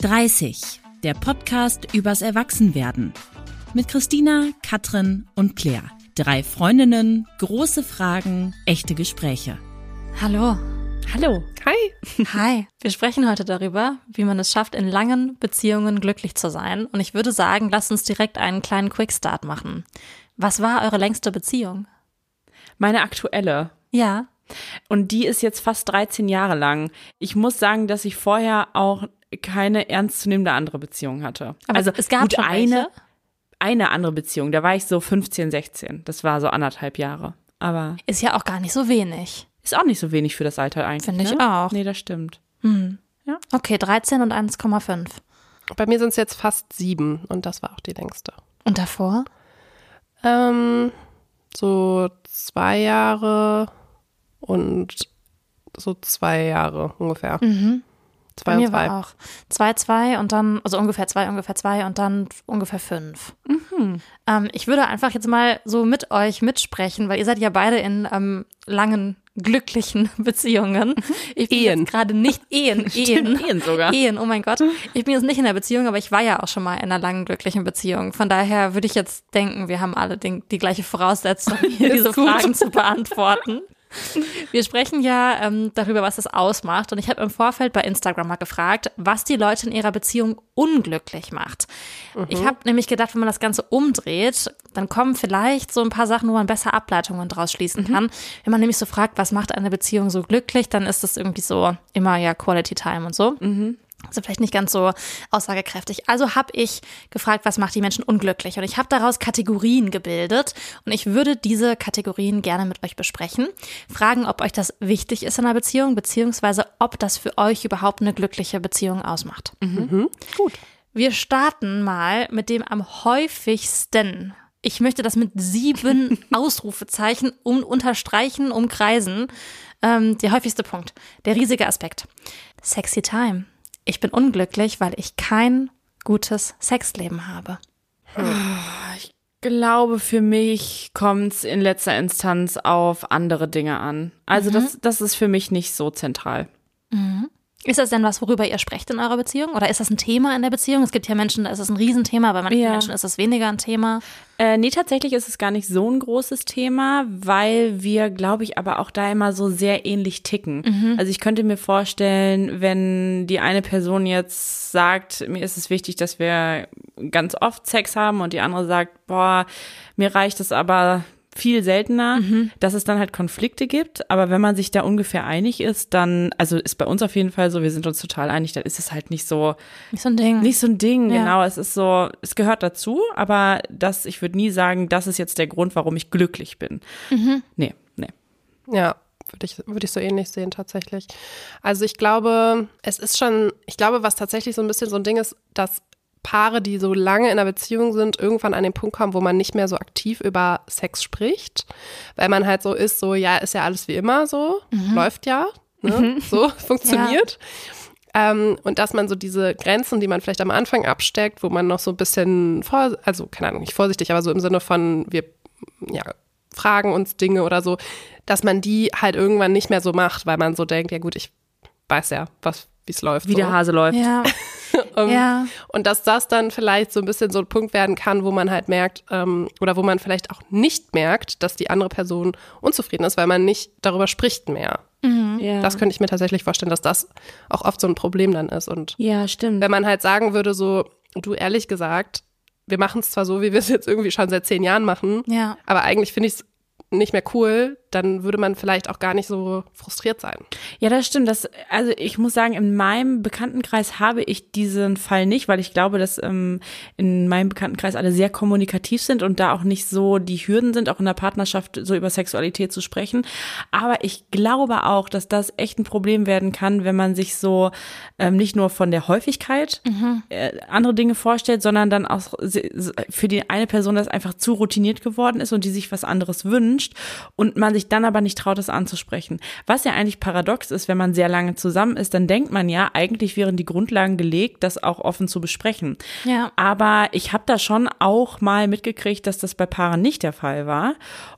30, der Podcast übers Erwachsenwerden. Mit Christina, Katrin und Claire. Drei Freundinnen, große Fragen, echte Gespräche. Hallo. Hallo. Hi. Hi. Wir sprechen heute darüber, wie man es schafft, in langen Beziehungen glücklich zu sein. Und ich würde sagen, lasst uns direkt einen kleinen Quickstart machen. Was war eure längste Beziehung? Meine aktuelle. Ja. Und die ist jetzt fast 13 Jahre lang. Ich muss sagen, dass ich vorher auch keine ernstzunehmende andere Beziehung hatte. Aber also es gab gut, schon eine, welche? eine andere Beziehung. Da war ich so 15, 16. Das war so anderthalb Jahre. Aber Ist ja auch gar nicht so wenig. ist auch nicht so wenig für das Alter eigentlich. Finde ich ne? auch. Nee, das stimmt. Okay, 13 und 1,5. Bei mir sind es jetzt fast sieben und das war auch die längste. Und davor? Ähm, so zwei Jahre und so zwei Jahre ungefähr. Mhm. Zwei Bei mir und zwei. war auch 2, 2 und dann, also ungefähr 2, ungefähr 2 und dann ungefähr 5. Mhm. Ähm, ich würde einfach jetzt mal so mit euch mitsprechen, weil ihr seid ja beide in ähm, langen, glücklichen Beziehungen. Ich bin Ehen. gerade nicht Ehen, Ehen. Ehen sogar. Ehen, oh mein Gott. Ich bin jetzt nicht in der Beziehung, aber ich war ja auch schon mal in einer langen, glücklichen Beziehung. Von daher würde ich jetzt denken, wir haben alle den, die gleiche Voraussetzung, hier diese gut. Fragen zu beantworten. Wir sprechen ja ähm, darüber, was es ausmacht. Und ich habe im Vorfeld bei Instagram mal gefragt, was die Leute in ihrer Beziehung unglücklich macht. Ich habe nämlich gedacht, wenn man das Ganze umdreht, dann kommen vielleicht so ein paar Sachen, wo man besser Ableitungen draus schließen kann. Wenn man nämlich so fragt, was macht eine Beziehung so glücklich, dann ist das irgendwie so immer ja Quality Time und so. Also vielleicht nicht ganz so aussagekräftig. Also habe ich gefragt, was macht die Menschen unglücklich? Und ich habe daraus Kategorien gebildet und ich würde diese Kategorien gerne mit euch besprechen. Fragen, ob euch das wichtig ist in einer Beziehung, beziehungsweise ob das für euch überhaupt eine glückliche Beziehung ausmacht. Gut. Wir starten mal mit dem am häufigsten. Ich möchte das mit sieben Ausrufezeichen um, unterstreichen, umkreisen. Ähm, der häufigste Punkt, der riesige Aspekt. Sexy Time. Ich bin unglücklich, weil ich kein gutes Sexleben habe. Ich glaube, für mich kommt es in letzter Instanz auf andere Dinge an. Also das, das ist für mich nicht so zentral. Ist das denn was, worüber ihr sprecht in eurer Beziehung? Oder ist das ein Thema in der Beziehung? Es gibt ja Menschen, da ist es ein Riesenthema, bei manchen Ja. Menschen ist es weniger ein Thema. Äh, nee, tatsächlich ist es gar nicht so ein großes Thema, weil wir, glaube ich, aber auch da immer so sehr ähnlich ticken. Also ich könnte mir vorstellen, wenn die eine Person jetzt sagt, mir ist es wichtig, dass wir ganz oft Sex haben und die andere sagt, boah, mir reicht es aber viel seltener, dass es dann halt Konflikte gibt. Aber wenn man sich da ungefähr einig ist, dann, also ist bei uns auf jeden Fall so, wir sind uns total einig, dann ist es halt nicht so, Nicht so ein Ding. nicht so ein Ding, Ja. genau. Es ist so, es gehört dazu, aber das, ich würde nie sagen, das ist jetzt der Grund, warum ich glücklich bin. Nee, nee. Ja, würde ich, würde ich so ähnlich sehen tatsächlich. Also ich glaube, es ist schon, ich glaube, was tatsächlich so ein bisschen so ein Ding ist, dass Paare, die so lange in einer Beziehung sind, irgendwann an den Punkt kommen, wo man nicht mehr so aktiv über Sex spricht, weil man halt so ist, so ja, ist ja alles wie immer so, läuft ja, ne? so funktioniert. Ähm, und dass man so diese Grenzen, die man vielleicht am Anfang absteckt, wo man noch so ein bisschen, vor, also keine Ahnung, nicht vorsichtig, aber so im Sinne von, wir ja, fragen uns Dinge oder so, dass man die halt irgendwann nicht mehr so macht, weil man so denkt, ja gut, ich weiß ja, was wie es läuft. Wie so. der Hase läuft. Ja. Ähm, ja. Und dass das dann vielleicht so ein bisschen so ein Punkt werden kann, wo man halt merkt, ähm, oder wo man vielleicht auch nicht merkt, dass die andere Person unzufrieden ist, weil man nicht darüber spricht mehr. Ja. Das könnte ich mir tatsächlich vorstellen, dass das auch oft so ein Problem dann ist. Und ja, stimmt. wenn man halt sagen würde, so, du ehrlich gesagt, wir machen es zwar so, wie wir es jetzt irgendwie schon seit zehn Jahren machen, Ja. aber eigentlich finde ich es nicht mehr cool, dann würde man vielleicht auch gar nicht so frustriert sein. Ja, das stimmt. Das, also ich muss sagen, in meinem Bekanntenkreis habe ich diesen Fall nicht, weil ich glaube, dass ähm, in meinem Bekanntenkreis alle sehr kommunikativ sind und da auch nicht so die Hürden sind, auch in der Partnerschaft so über Sexualität zu sprechen. Aber ich glaube auch, dass das echt ein Problem werden kann, wenn man sich so ähm, nicht nur von der Häufigkeit äh, andere Dinge vorstellt, sondern dann auch für die eine Person das einfach zu routiniert geworden ist und die sich was anderes wünscht und man sich dann aber nicht traut, das anzusprechen. Was ja eigentlich paradox ist, wenn man sehr lange zusammen ist, dann denkt man ja, eigentlich wären die Grundlagen gelegt, das auch offen zu besprechen. Ja. Aber ich habe da schon auch mal mitgekriegt, dass das bei Paaren nicht der Fall war.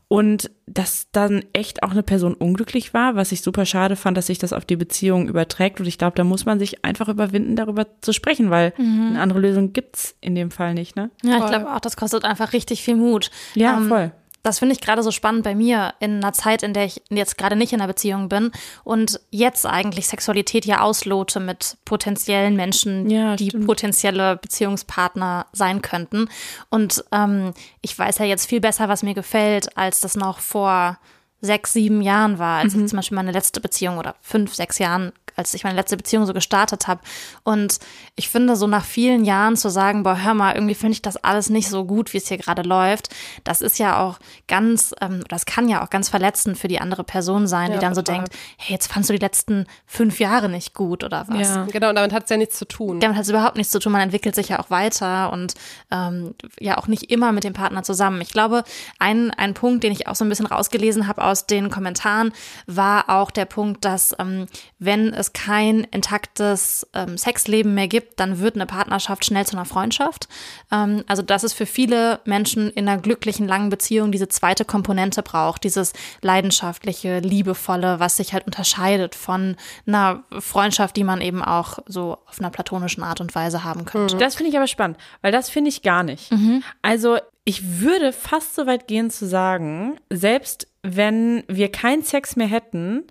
Und dass dann echt auch eine Person unglücklich war, was ich super schade fand, dass sich das auf die Beziehung überträgt. Und ich glaube, da muss man sich einfach überwinden, darüber zu sprechen, weil mhm. eine andere Lösung gibt's in dem Fall nicht, ne? Ja, ich glaube auch, das kostet einfach richtig viel Mut. Ja, ähm, voll das finde ich gerade so spannend bei mir in einer Zeit, in der ich jetzt gerade nicht in einer Beziehung bin und jetzt eigentlich Sexualität ja auslote mit potenziellen Menschen, ja, die potenzielle Beziehungspartner sein könnten. Und ähm, ich weiß ja jetzt viel besser, was mir gefällt, als das noch vor sechs, sieben Jahren war, als mhm. ich zum Beispiel meine letzte Beziehung oder fünf, sechs Jahren als ich meine letzte Beziehung so gestartet habe. Und ich finde, so nach vielen Jahren zu sagen, boah, hör mal, irgendwie finde ich das alles nicht so gut, wie es hier gerade läuft, das ist ja auch ganz, ähm, das kann ja auch ganz verletzend für die andere Person sein, ja, die dann so denkt, hey, jetzt fandst du die letzten fünf Jahre nicht gut oder was. Ja, genau, und damit hat es ja nichts zu tun. Damit hat es überhaupt nichts zu tun. Man entwickelt sich ja auch weiter und ähm, ja auch nicht immer mit dem Partner zusammen. Ich glaube, ein, ein Punkt, den ich auch so ein bisschen rausgelesen habe aus den Kommentaren, war auch der Punkt, dass ähm, wenn es kein intaktes ähm, Sexleben mehr gibt, dann wird eine Partnerschaft schnell zu einer Freundschaft. Ähm, also dass es für viele Menschen in einer glücklichen, langen Beziehung diese zweite Komponente braucht, dieses leidenschaftliche, liebevolle, was sich halt unterscheidet von einer Freundschaft, die man eben auch so auf einer platonischen Art und Weise haben könnte. Das finde ich aber spannend, weil das finde ich gar nicht. Mhm. Also ich würde fast so weit gehen zu sagen, selbst wenn wir keinen Sex mehr hätten,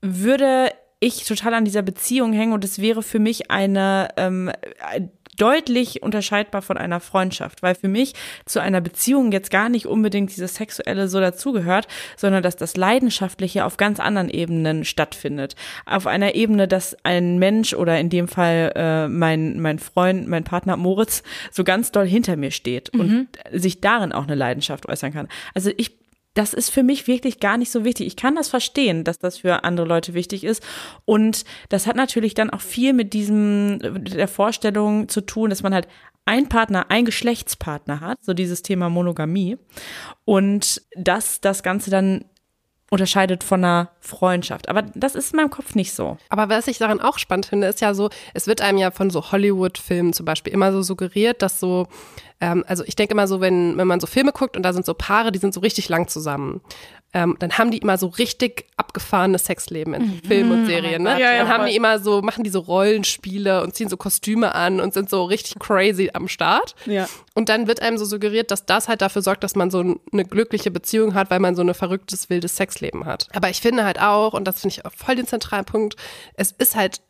würde ich total an dieser Beziehung hänge und es wäre für mich eine ähm, deutlich unterscheidbar von einer Freundschaft, weil für mich zu einer Beziehung jetzt gar nicht unbedingt dieses Sexuelle so dazugehört, sondern dass das Leidenschaftliche auf ganz anderen Ebenen stattfindet. Auf einer Ebene, dass ein Mensch oder in dem Fall äh, mein, mein Freund, mein Partner Moritz so ganz doll hinter mir steht mhm. und sich darin auch eine Leidenschaft äußern kann. Also ich das ist für mich wirklich gar nicht so wichtig. Ich kann das verstehen, dass das für andere Leute wichtig ist. Und das hat natürlich dann auch viel mit diesem, der Vorstellung zu tun, dass man halt ein Partner, ein Geschlechtspartner hat, so dieses Thema Monogamie. Und dass das Ganze dann unterscheidet von einer Freundschaft. Aber das ist in meinem Kopf nicht so. Aber was ich daran auch spannend finde, ist ja so, es wird einem ja von so Hollywood-Filmen zum Beispiel immer so suggeriert, dass so ähm, also ich denke immer so, wenn, wenn man so Filme guckt und da sind so Paare, die sind so richtig lang zusammen, ähm, dann haben die immer so richtig abgefahrenes Sexleben in mhm. Filmen und Serien. Ne? Ja, ja, dann haben die immer so, machen die so Rollenspiele und ziehen so Kostüme an und sind so richtig crazy am Start. Ja. Und dann wird einem so suggeriert, dass das halt dafür sorgt, dass man so eine glückliche Beziehung hat, weil man so ein verrücktes, wildes Sexleben hat. Aber ich finde halt auch, und das finde ich auch voll den zentralen Punkt, es ist halt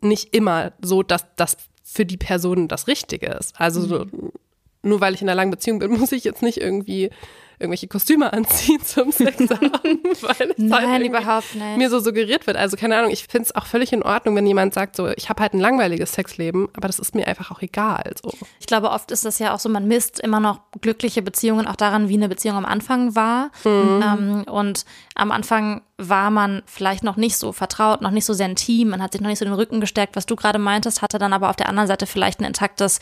nicht immer so, dass das für die Person das Richtige ist. Also so, nur weil ich in einer langen Beziehung bin, muss ich jetzt nicht irgendwie irgendwelche Kostüme anziehen zum Sex haben, weil es Nein, halt überhaupt nicht. mir so suggeriert wird. Also keine Ahnung, ich finde es auch völlig in Ordnung, wenn jemand sagt, so ich habe halt ein langweiliges Sexleben, aber das ist mir einfach auch egal. So. Ich glaube, oft ist das ja auch so, man misst immer noch glückliche Beziehungen auch daran, wie eine Beziehung am Anfang war. Mhm. Ähm, und am Anfang war man vielleicht noch nicht so vertraut, noch nicht so sehr intim, man hat sich noch nicht so den Rücken gestärkt, was du gerade meintest, hatte dann aber auf der anderen Seite vielleicht ein intaktes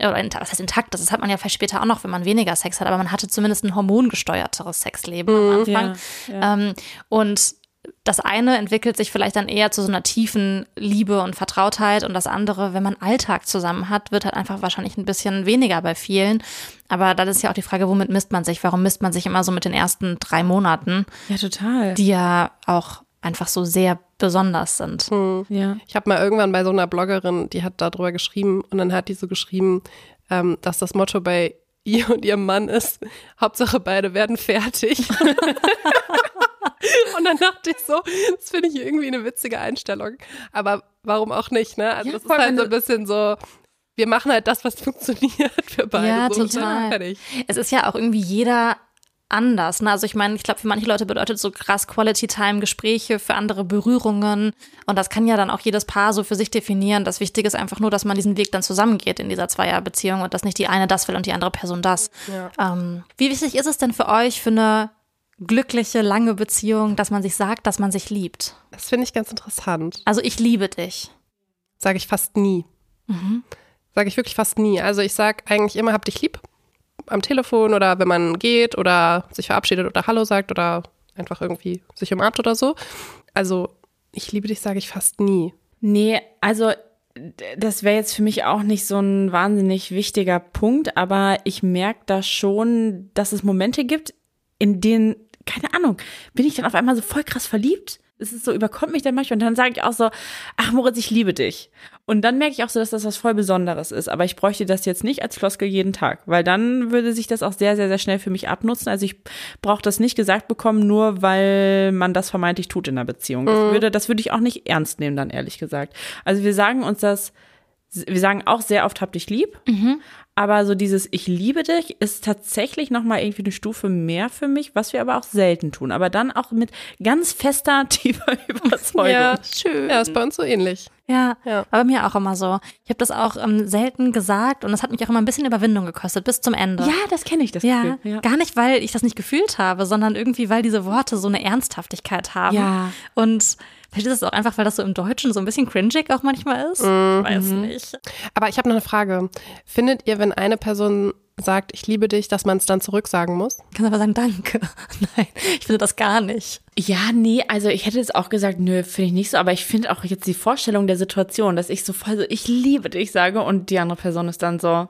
oder was heißt intakt, das hat man ja vielleicht später auch noch, wenn man weniger Sex hat, aber man hatte zumindest ein hormongesteuerteres Sexleben mhm, am Anfang. Ja, ja. Ähm, und das eine entwickelt sich vielleicht dann eher zu so einer tiefen Liebe und Vertrautheit und das andere, wenn man Alltag zusammen hat, wird halt einfach wahrscheinlich ein bisschen weniger bei vielen. Aber dann ist ja auch die Frage, womit misst man sich? Warum misst man sich immer so mit den ersten drei Monaten? Ja, total. Die ja auch einfach so sehr besonders sind. Hm. Ja. Ich habe mal irgendwann bei so einer Bloggerin, die hat darüber geschrieben und dann hat die so geschrieben, ähm, dass das Motto bei ihr und ihrem Mann ist, Hauptsache beide werden fertig. und dann dachte ich so, das finde ich irgendwie eine witzige Einstellung. Aber warum auch nicht, ne? Also ja, das ist halt so ein bisschen so, wir machen halt das, was funktioniert für beide. Ja, so total. Es ist ja auch irgendwie jeder anders. Ne? Also ich meine, ich glaube, für manche Leute bedeutet so krass Quality Time Gespräche, für andere Berührungen. Und das kann ja dann auch jedes Paar so für sich definieren. Das Wichtige ist einfach nur, dass man diesen Weg dann zusammengeht in dieser Zweierbeziehung und dass nicht die eine das will und die andere Person das. Ja. Ähm, wie wichtig ist es denn für euch für eine glückliche, lange Beziehung, dass man sich sagt, dass man sich liebt? Das finde ich ganz interessant. Also ich liebe dich. Sage ich fast nie. Mhm. Sage ich wirklich fast nie. Also ich sage eigentlich immer, hab dich lieb am Telefon oder wenn man geht oder sich verabschiedet oder Hallo sagt oder einfach irgendwie sich umarmt oder so. Also, ich liebe dich, sage ich fast nie. Nee, also das wäre jetzt für mich auch nicht so ein wahnsinnig wichtiger Punkt, aber ich merke da schon, dass es Momente gibt, in denen, keine Ahnung, bin ich dann auf einmal so voll krass verliebt. Es ist so, überkommt mich dann manchmal und dann sage ich auch so, ach Moritz, ich liebe dich. Und dann merke ich auch so, dass das was voll Besonderes ist. Aber ich bräuchte das jetzt nicht als Floskel jeden Tag, weil dann würde sich das auch sehr, sehr, sehr schnell für mich abnutzen. Also ich brauche das nicht gesagt bekommen, nur weil man das vermeintlich tut in einer Beziehung. Das Mhm. würde, das würde ich auch nicht ernst nehmen, dann ehrlich gesagt. Also wir sagen uns das, wir sagen auch sehr oft, hab dich lieb. Aber so dieses Ich liebe dich ist tatsächlich nochmal irgendwie eine Stufe mehr für mich, was wir aber auch selten tun. Aber dann auch mit ganz fester, tiefer Überzeugung. Ja, Schön. Ja, ist bei uns so ähnlich. Ja, Ja. aber mir auch immer so. Ich habe das auch ähm, selten gesagt und es hat mich auch immer ein bisschen Überwindung gekostet bis zum Ende. Ja, das kenne ich, das Ja, Gefühl. Ja. gar nicht, weil ich das nicht gefühlt habe, sondern irgendwie, weil diese Worte so eine Ernsthaftigkeit haben. Ja. Und vielleicht ist es auch einfach, weil das so im Deutschen so ein bisschen cringig auch manchmal ist. Ich weiß nicht. Aber ich habe noch eine Frage. Findet ihr, wenn eine Person sagt, ich liebe dich, dass man es dann zurücksagen muss? Ich kann aber sagen, danke. Nein, ich finde das gar nicht. Ja, nee, also ich hätte jetzt auch gesagt, nö, finde ich nicht so, aber ich finde auch jetzt die Vorstellung der Situation, dass ich so voll so, ich liebe dich sage und die andere Person ist dann so,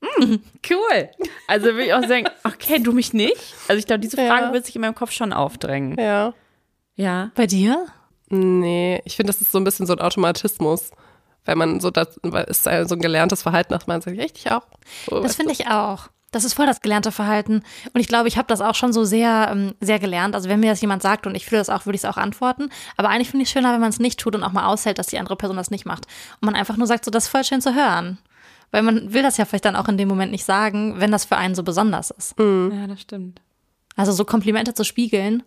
mm, cool. Also würde ich auch sagen, okay, du mich nicht. Also ich glaube, diese Frage Ja. wird sich in meinem Kopf schon aufdrängen. Ja. Ja. Bei dir? Nee, ich finde, das ist so ein bisschen so ein Automatismus. Weil man so, das weil es ist so ein gelerntes Verhalten, dass man sagt, echt, ich auch. So, Das finde ich auch. Das ist voll das gelernte Verhalten. Und ich glaube, ich habe das auch schon so sehr, ähm, sehr gelernt. Also wenn mir das jemand sagt und ich fühle das auch, würde ich es auch antworten. Aber eigentlich finde ich es schöner, wenn man es nicht tut und auch mal aushält, dass die andere Person das nicht macht. Und man einfach nur sagt, so, das ist voll schön zu hören. Weil man will das ja vielleicht dann auch in dem Moment nicht sagen, wenn das für einen so besonders ist. Ja, das stimmt. Also so Komplimente zu spiegeln,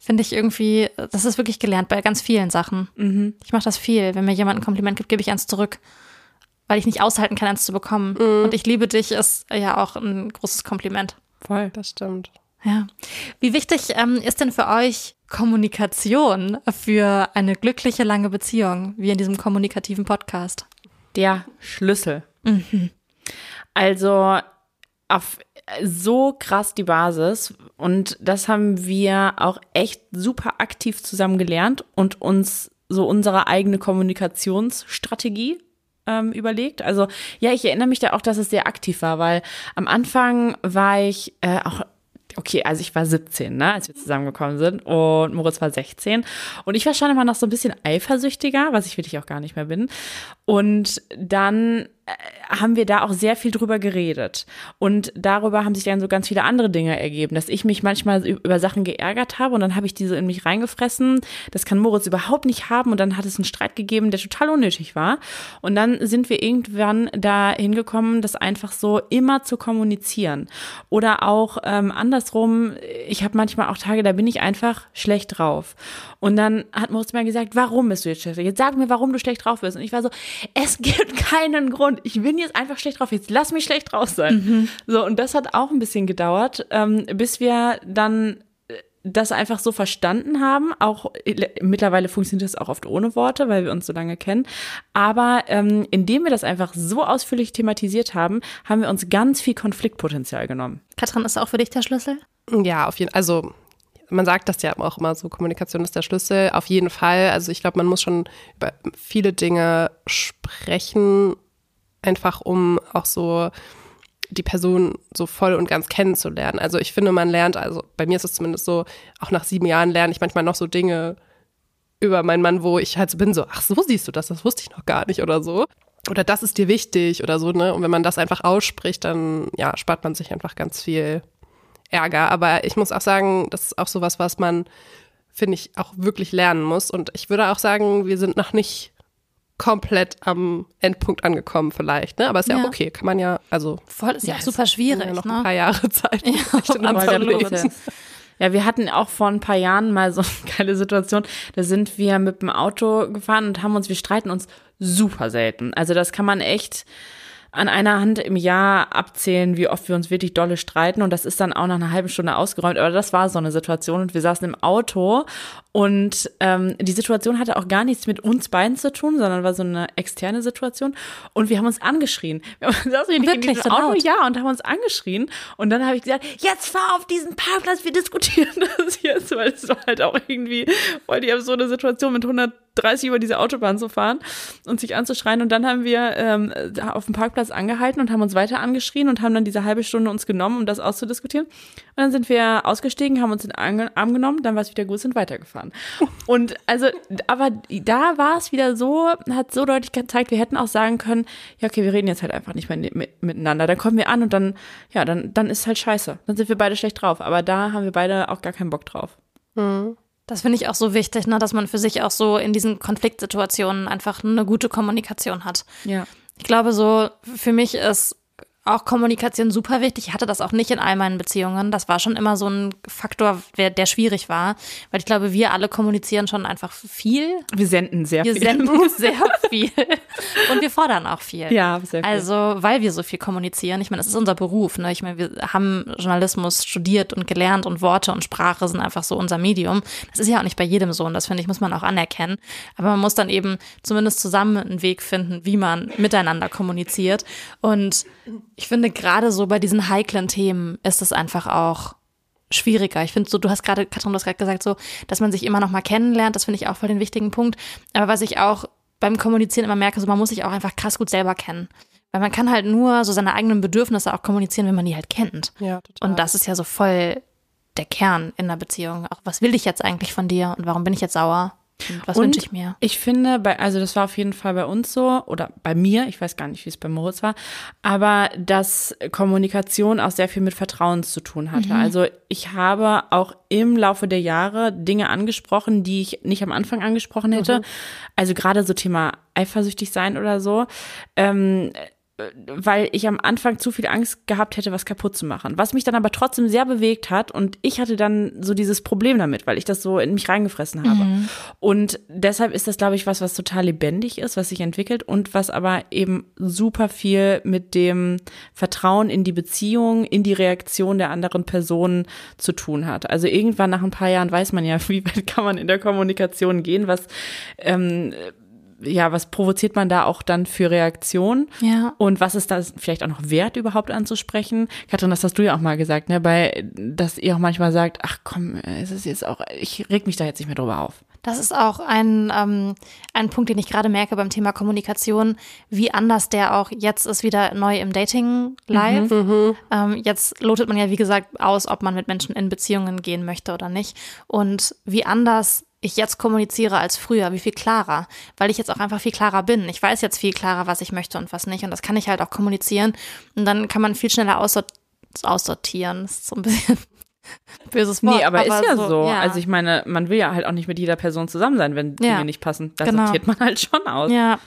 finde ich irgendwie, das ist wirklich gelernt bei ganz vielen Sachen. Ich mache das viel. Wenn mir jemand ein Kompliment gibt, gebe ich eins zurück. Weil ich nicht aushalten kann, eins zu bekommen. Und ich liebe dich ist ja auch ein großes Kompliment. Voll. Das stimmt. Ja. Wie wichtig ähm, ist denn für euch Kommunikation für eine glückliche, lange Beziehung, wie in diesem kommunikativen Podcast? Der Schlüssel. Also auf so krass die Basis und das haben wir auch echt super aktiv zusammen gelernt und uns so unsere eigene Kommunikationsstrategie ähm, überlegt. Also ja, ich erinnere mich da auch, dass es sehr aktiv war, weil am Anfang war ich äh, auch Okay, also ich war 17, ne, als wir zusammengekommen sind und Moritz war 16 und ich war schon immer noch so ein bisschen eifersüchtiger, was ich wirklich auch gar nicht mehr bin. Und dann äh, haben wir da auch sehr viel drüber geredet und darüber haben sich dann so ganz viele andere Dinge ergeben, dass ich mich manchmal über Sachen geärgert habe und dann habe ich diese in mich reingefressen. Das kann Moritz überhaupt nicht haben und dann hat es einen Streit gegeben, der total unnötig war. Und dann sind wir irgendwann da hingekommen, das einfach so immer zu kommunizieren oder auch ähm, andersrum. Ich habe manchmal auch Tage, da bin ich einfach schlecht drauf und dann hat Moritz mir gesagt, warum bist du jetzt schlecht? Jetzt sag mir, warum du schlecht drauf bist. Und ich war so, es gibt keinen Grund. Ich bin jetzt einfach schlecht drauf. Jetzt lass mich schlecht drauf sein. So, und das hat auch ein bisschen gedauert, ähm, bis wir dann äh, das einfach so verstanden haben. Auch äh, mittlerweile funktioniert das auch oft ohne Worte, weil wir uns so lange kennen. Aber ähm, indem wir das einfach so ausführlich thematisiert haben, haben wir uns ganz viel Konfliktpotenzial genommen. Katrin, ist auch für dich der Schlüssel? Ja, auf jeden Fall. Also man sagt das ja auch immer so, Kommunikation ist der Schlüssel. Auf jeden Fall. Also ich glaube, man muss schon über viele Dinge sprechen, einfach um auch so die Person so voll und ganz kennenzulernen. Also ich finde, man lernt, also bei mir ist es zumindest so, auch nach sieben Jahren lerne ich manchmal noch so Dinge über meinen Mann, wo ich halt so bin, so, ach, so siehst du das, das wusste ich noch gar nicht oder so. Oder das ist dir wichtig oder so, ne? Und wenn man das einfach ausspricht, dann ja, spart man sich einfach ganz viel Ärger. Aber ich muss auch sagen, das ist auch sowas, was man, finde ich, auch wirklich lernen muss. Und ich würde auch sagen, wir sind noch nicht komplett am Endpunkt angekommen vielleicht, ne? Aber ist ja, Ja. auch okay, kann man ja, also Voll, ist ja, auch es super sind ja schwierig, noch ein ne? paar Jahre Zeit. Prozess. Ja, wir hatten auch vor ein paar Jahren mal so eine geile Situation. Da sind wir mit dem Auto gefahren und haben uns, wir streiten uns super selten. Also das kann man echt an einer Hand im Jahr abzählen, wie oft wir uns wirklich dolle streiten. Und das ist dann auch nach einer halben Stunde ausgeräumt. Aber das war so eine Situation. Und wir saßen im Auto und ähm, die Situation hatte auch gar nichts mit uns beiden zu tun, sondern war so eine externe Situation. Und wir haben uns angeschrien. Wir saßen wirklich in Wirklich diesem so Auto, laut? ja, und haben uns angeschrien. Und dann habe ich gesagt, jetzt fahr auf diesen Parkplatz, wir diskutieren das jetzt, weil es war halt auch irgendwie voll die absurde Situation mit 100 130 über diese Autobahn zu fahren und sich anzuschreien. Und dann haben wir ähm, auf dem Parkplatz angehalten und haben uns weiter angeschrien und haben dann diese halbe Stunde uns genommen, um das auszudiskutieren. Und dann sind wir ausgestiegen, haben uns in den Arm genommen, dann war es wieder gut, sind weitergefahren. Und also, aber da war es wieder so, hat so deutlich gezeigt, wir hätten auch sagen können, ja, okay, wir reden jetzt halt einfach nicht mehr mit, miteinander. Dann kommen wir an und dann, ja, dann, dann ist halt scheiße. Dann sind wir beide schlecht drauf. Aber da haben wir beide auch gar keinen Bock drauf. Mhm. Das finde ich auch so wichtig, ne, dass man für sich auch so in diesen Konfliktsituationen einfach eine gute Kommunikation hat. Ja. Ich glaube, so für mich ist auch Kommunikation super wichtig. Ich hatte das auch nicht in all meinen Beziehungen. Das war schon immer so ein Faktor, der, schwierig war. Weil ich glaube, wir alle kommunizieren schon einfach viel. Wir senden sehr wir viel. Wir senden sehr viel. Und wir fordern auch viel. Ja, sehr viel. Also, weil wir so viel kommunizieren. Ich meine, das ist unser Beruf. Ne? Ich meine, wir haben Journalismus studiert und gelernt und Worte und Sprache sind einfach so unser Medium. Das ist ja auch nicht bei jedem so. Und das finde ich, muss man auch anerkennen. Aber man muss dann eben zumindest zusammen einen Weg finden, wie man miteinander kommuniziert. Und ich finde, gerade so bei diesen heiklen Themen ist es einfach auch schwieriger. Ich finde so, du hast gerade, Katrin, du hast gerade gesagt, so, dass man sich immer noch mal kennenlernt. Das finde ich auch voll den wichtigen Punkt. Aber was ich auch beim Kommunizieren immer merke, so, man muss sich auch einfach krass gut selber kennen. Weil man kann halt nur so seine eigenen Bedürfnisse auch kommunizieren, wenn man die halt kennt. Ja, total. Und das ist ja so voll der Kern in der Beziehung. Auch was will ich jetzt eigentlich von dir und warum bin ich jetzt sauer? Und was wünsche ich mir? Ich finde, bei, also das war auf jeden Fall bei uns so oder bei mir, ich weiß gar nicht, wie es bei Moritz war, aber dass Kommunikation auch sehr viel mit Vertrauen zu tun hatte. Mhm. Also ich habe auch im Laufe der Jahre Dinge angesprochen, die ich nicht am Anfang angesprochen hätte. Mhm. Also gerade so Thema eifersüchtig sein oder so. Ähm, weil ich am Anfang zu viel Angst gehabt hätte, was kaputt zu machen. Was mich dann aber trotzdem sehr bewegt hat und ich hatte dann so dieses Problem damit, weil ich das so in mich reingefressen habe. Mhm. Und deshalb ist das, glaube ich, was, was total lebendig ist, was sich entwickelt und was aber eben super viel mit dem Vertrauen in die Beziehung, in die Reaktion der anderen Person zu tun hat. Also irgendwann nach ein paar Jahren weiß man ja, wie weit kann man in der Kommunikation gehen, was ähm, ja, was provoziert man da auch dann für Reaktionen? Ja. Und was ist da vielleicht auch noch wert, überhaupt anzusprechen? Katrin, das hast du ja auch mal gesagt, ne, bei, dass ihr auch manchmal sagt, ach komm, es ist jetzt auch, ich reg mich da jetzt nicht mehr drüber auf. Das ist auch ein, ähm, ein Punkt, den ich gerade merke beim Thema Kommunikation, wie anders der auch jetzt ist wieder neu im Dating live. Mhm, mhm. ähm, jetzt lotet man ja, wie gesagt, aus, ob man mit Menschen in Beziehungen gehen möchte oder nicht. Und wie anders ich jetzt kommuniziere als früher, wie viel klarer, weil ich jetzt auch einfach viel klarer bin. Ich weiß jetzt viel klarer, was ich möchte und was nicht und das kann ich halt auch kommunizieren und dann kann man viel schneller aussort aussortieren. Das ist so ein bisschen böses Wort. Nee, aber, aber ist ja so. so. Ja. Also ich meine, man will ja halt auch nicht mit jeder Person zusammen sein, wenn Dinge ja. nicht passen. Das genau. sortiert man halt schon aus. Ja,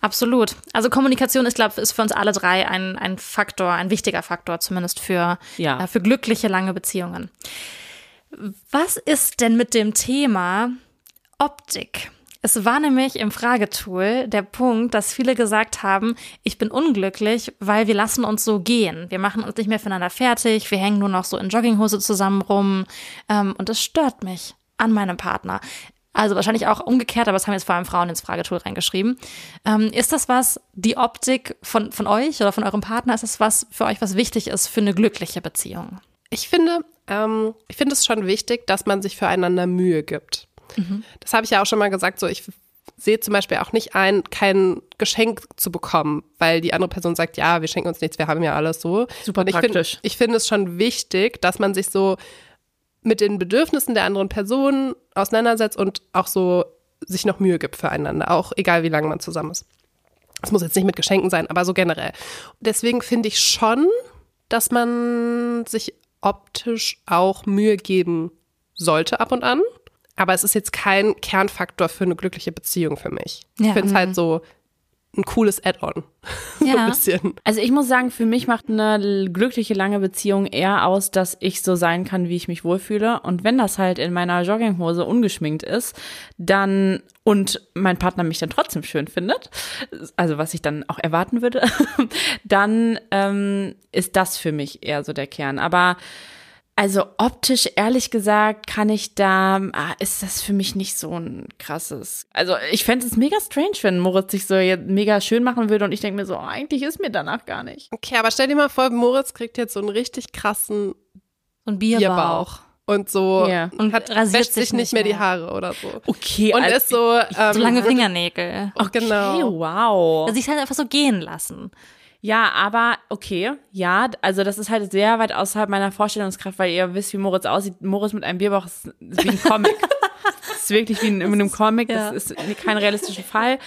absolut. Also Kommunikation ist, glaube ich, ist für uns alle drei ein, ein Faktor, ein wichtiger Faktor, zumindest für, ja. äh, für glückliche, lange Beziehungen. Was ist denn mit dem Thema Optik? Es war nämlich im Fragetool der Punkt, dass viele gesagt haben, ich bin unglücklich, weil wir lassen uns so gehen. Wir machen uns nicht mehr füreinander fertig, wir hängen nur noch so in Jogginghose zusammen rum ähm, und das stört mich an meinem Partner. Also wahrscheinlich auch umgekehrt, aber es haben jetzt vor allem Frauen ins Fragetool reingeschrieben. Ähm, ist das was, die Optik von, von euch oder von eurem Partner, ist das was für euch, was wichtig ist für eine glückliche Beziehung? Ich finde, ähm, ich finde es schon wichtig, dass man sich füreinander Mühe gibt. Mhm. Das habe ich ja auch schon mal gesagt. So, ich sehe zum Beispiel auch nicht ein, kein Geschenk zu bekommen, weil die andere Person sagt, ja, wir schenken uns nichts, wir haben ja alles so. Super ich praktisch. Find, ich finde es schon wichtig, dass man sich so mit den Bedürfnissen der anderen Person auseinandersetzt und auch so sich noch Mühe gibt füreinander, auch egal wie lange man zusammen ist. Es muss jetzt nicht mit Geschenken sein, aber so generell. Deswegen finde ich schon, dass man sich optisch auch Mühe geben sollte ab und an. Aber es ist jetzt kein Kernfaktor für eine glückliche Beziehung für mich. Ja. Ich finde es halt mhm. so ein cooles Add-on. Ja. so also ich muss sagen, für mich macht eine glückliche lange Beziehung eher aus, dass ich so sein kann, wie ich mich wohlfühle. Und wenn das halt in meiner Jogginghose ungeschminkt ist, dann und mein Partner mich dann trotzdem schön findet, also was ich dann auch erwarten würde, dann ähm, ist das für mich eher so der Kern. Aber also optisch, ehrlich gesagt, kann ich da, ah, ist das für mich nicht so ein krasses. Also ich fände es mega strange, wenn Moritz sich so jetzt mega schön machen würde und ich denke mir so, oh, eigentlich ist mir danach gar nicht. Okay, aber stell dir mal vor, Moritz kriegt jetzt so einen richtig krassen so ein Bierbauch. Bierbauch. und so Ja. Und hat, rasiert wäscht sich nicht nicht mehr die mehr. Haare oder so. Okay, Und also- ist so, ähm, So lange Fingernägel. Okay, genau. wow. Also sich halt einfach so gehen lassen. Ja, aber okay, ja, also das ist halt sehr weit außerhalb meiner Vorstellungskraft, weil ihr wisst, wie Moritz aussieht. Moritz mit einem Bierbauch ist wie ein Comic. Das ist wirklich wie in, in einem Comic, ja. das ist kein realistischer Fall.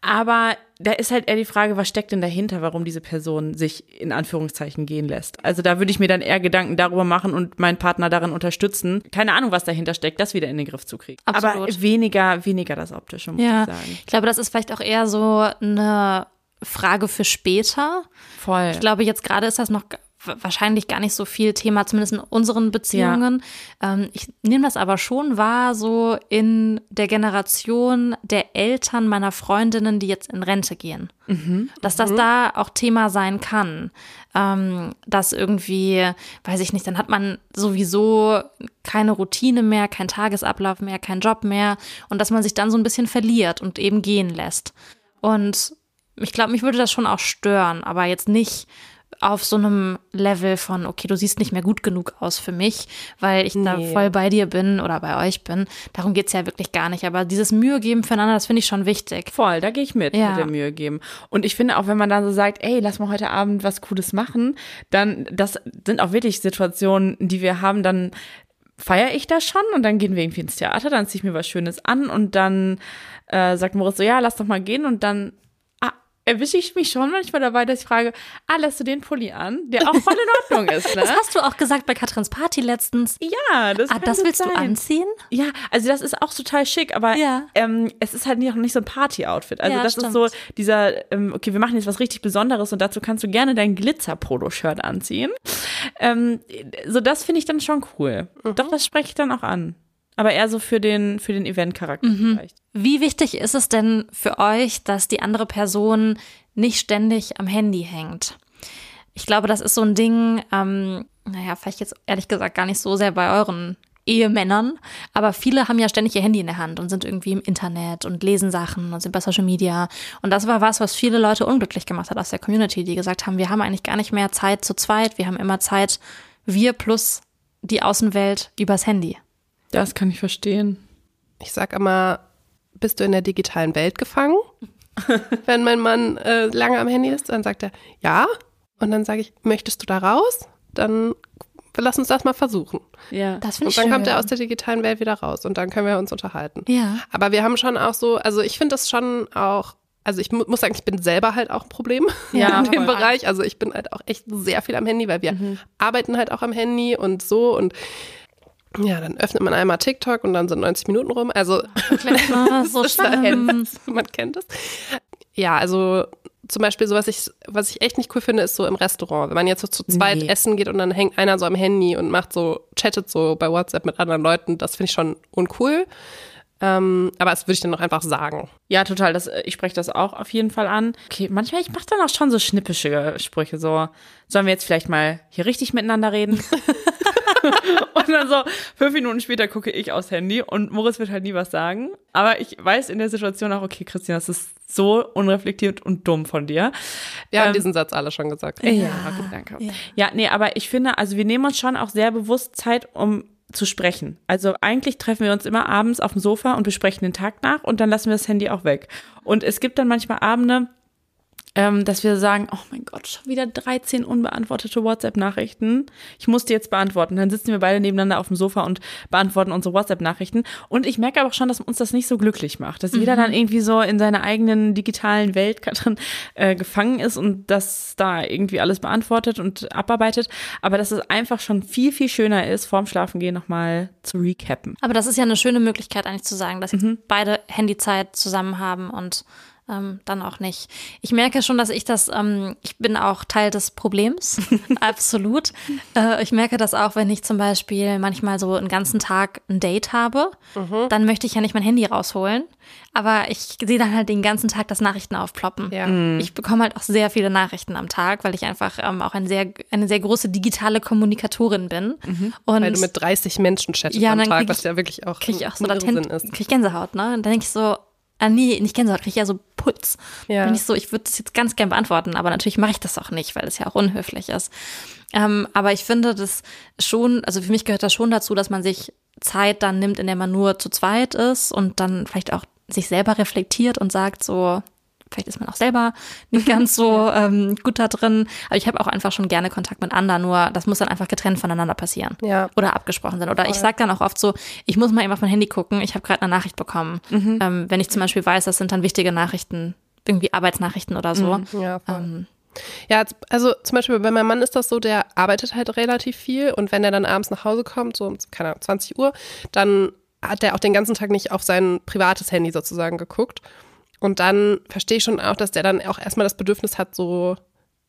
Aber da ist halt eher die Frage, was steckt denn dahinter, warum diese Person sich in Anführungszeichen gehen lässt. Also da würde ich mir dann eher Gedanken darüber machen und meinen Partner darin unterstützen. Keine Ahnung, was dahinter steckt, das wieder in den Griff zu kriegen. Aber Absolut. weniger, weniger das Optische, muss Ja, ich sagen. ich glaube, das ist vielleicht auch eher so eine Frage für später. Voll. Ich glaube, jetzt gerade ist das noch wahrscheinlich gar nicht so viel Thema, zumindest in unseren Beziehungen. Ähm, ich nehme das aber schon wahr, so in der Generation der Eltern meiner Freundinnen, die jetzt in Rente gehen. Dass das da auch Thema sein kann. Ähm, dass irgendwie, weiß ich nicht, dann hat man sowieso keine Routine mehr, kein Tagesablauf mehr, kein Job mehr und dass man sich dann so ein bisschen verliert und eben gehen lässt. Und ich glaube, mich würde das schon auch stören, aber jetzt nicht auf so einem Level von, okay, du siehst nicht mehr gut genug aus für mich, weil ich da Nee. voll bei dir bin oder bei euch bin. Darum geht's ja wirklich gar nicht. Aber dieses Mühe geben füreinander, das finde ich schon wichtig. Voll, da gehe ich mit, Ja. mit der Mühe geben. Und ich finde auch, wenn man dann so sagt, ey, lass mal heute Abend was Cooles machen, dann, das sind auch wirklich Situationen, die wir haben, dann feiere ich das schon und dann gehen wir irgendwie ins Theater, dann ziehe ich mir was Schönes an und dann äh, sagt Moritz so, ja, lass doch mal gehen und dann erwische ich mich schon manchmal dabei, dass ich frage, ah, lässt du den Pulli an, der auch voll in Ordnung ist, ne? Das hast du auch gesagt bei Katrins Party letztens. Ja, das Ah, das willst du sein. anziehen? Ja, also das ist auch total schick, aber Ja. ähm, es ist halt nicht, nicht so ein Party-Outfit. Also Ja, das stimmt. ist so dieser, ähm, okay, wir machen jetzt was richtig Besonderes und dazu kannst du gerne dein Glitzer-Polo-Shirt anziehen. Ähm, so das finde ich dann schon cool. Mhm. Doch, das spreche ich dann auch an. Aber eher so für den, für den Event-Charakter Mhm. vielleicht. Wie wichtig ist es denn für euch, dass die andere Person nicht ständig am Handy hängt? Ich glaube, das ist so ein Ding, ähm, naja, vielleicht jetzt ehrlich gesagt gar nicht so sehr bei euren Ehemännern, aber viele haben ja ständig ihr Handy in der Hand und sind irgendwie im Internet und lesen Sachen und sind bei Social Media. Und das war was, was viele Leute unglücklich gemacht hat aus der Community, die gesagt haben, wir haben eigentlich gar nicht mehr Zeit zu zweit, wir haben immer Zeit, wir plus die Außenwelt übers Handy. Das kann ich verstehen. Ich sag immer, bist du in der digitalen Welt gefangen? Wenn mein Mann äh, lange am Handy ist, dann sagt er, ja. Und dann sage ich, möchtest du da raus? Dann lass uns das mal versuchen. Ja. Das finde Und ich dann schön. kommt er aus der digitalen Welt wieder raus und dann können wir uns unterhalten. ja. Aber wir haben schon auch so, also ich finde das schon auch, also ich mu muss sagen, ich bin selber halt auch ein Problem Ja, in dem voll. Bereich. Also ich bin halt auch echt sehr viel am Handy, weil wir arbeiten halt auch am Handy und so und ja, dann öffnet man einmal TikTok und dann sind 90 Minuten rum. Also Ah, so ist halt- schlimm. man kennt es. Ja, also zum Beispiel so, was ich, was ich echt nicht cool finde, ist so im Restaurant. Wenn man jetzt so zu zweit Nee. essen geht und dann hängt einer so am Handy und macht so, chattet so bei WhatsApp mit anderen Leuten, das finde ich schon uncool. Ähm, aber das würde ich dann auch einfach sagen. Ja, total. Das, äh, ich spreche das auch auf jeden Fall an. Okay, manchmal, ich mache dann auch schon so schnippische Sprüche. So, sollen wir jetzt vielleicht mal hier richtig miteinander reden? und dann so, fünf Minuten später gucke ich aufs Handy und Moritz wird halt nie was sagen. Aber ich weiß in der Situation auch, okay, Christian, das ist so unreflektiert und dumm von dir. Wir haben Ähm, diesen Satz alle schon gesagt. Ja, gut, danke. Ja. nee, aber ich finde, also wir nehmen uns schon auch sehr bewusst Zeit, um zu sprechen. Also eigentlich treffen wir uns immer abends auf dem Sofa und besprechen den Tag nach und dann lassen wir das Handy auch weg. Und es gibt dann manchmal Abende, ähm, dass wir sagen, oh mein Gott, schon wieder 13 unbeantwortete WhatsApp-Nachrichten. Ich muss die jetzt beantworten. Dann sitzen wir beide nebeneinander auf dem Sofa und beantworten unsere WhatsApp-Nachrichten. Und ich merke aber auch schon, dass uns das nicht so glücklich macht. Dass jeder dann irgendwie so in seiner eigenen digitalen Welt drin, äh, gefangen ist und das da irgendwie alles beantwortet und abarbeitet. Aber dass es einfach schon viel, viel schöner ist, vorm Schlafengehen nochmal zu recappen. Aber das ist ja eine schöne Möglichkeit eigentlich zu sagen, dass jetzt beide Handyzeit zusammen haben und ähm, dann auch nicht. Ich merke schon, dass ich das, ähm, ich bin auch Teil des Problems, absolut. Äh, ich merke das auch, wenn ich zum Beispiel manchmal so einen ganzen Tag ein Date habe, dann möchte ich ja nicht mein Handy rausholen, aber ich sehe dann halt den ganzen Tag das Nachrichten aufploppen. Ja. Ich bekomme halt auch sehr viele Nachrichten am Tag, weil ich einfach ähm, auch ein sehr, eine sehr große digitale Kommunikatorin bin. Und Weil du mit 30 Menschen chattest Ja, am dann Tag, krieg was ja wirklich auch kriege ich auch so latent, ist. krieg ich Gänsehaut, ne? Und dann denke ich so, ah nee, nicht Gänsehaut, kriege ich ja so Puls. Ja. Bin ich so, ich würde das jetzt ganz gern beantworten, aber natürlich mache ich das auch nicht, weil es ja auch unhöflich ist. Ähm, aber ich finde das schon, also für mich gehört das schon dazu, dass man sich Zeit dann nimmt, in der man nur zu zweit ist und dann vielleicht auch sich selber reflektiert und sagt so, vielleicht ist man auch selber nicht ganz so ähm, gut da drin. Aber ich habe auch einfach schon gerne Kontakt mit anderen, nur das muss dann einfach getrennt voneinander passieren. Ja. Oder abgesprochen sein. Oder ich sage dann auch oft so, ich muss mal eben auf mein Handy gucken, ich habe gerade eine Nachricht bekommen. Ähm, wenn ich zum Beispiel weiß, das sind dann wichtige Nachrichten, irgendwie Arbeitsnachrichten oder so. Ja, voll. Ähm, Ja, also zum Beispiel bei meinem Mann ist das so, der arbeitet halt relativ viel und wenn er dann abends nach Hause kommt, so um, keine Ahnung, 20 Uhr, dann hat er auch den ganzen Tag nicht auf sein privates Handy sozusagen geguckt. Und dann verstehe ich schon auch, dass der dann auch erstmal das Bedürfnis hat, so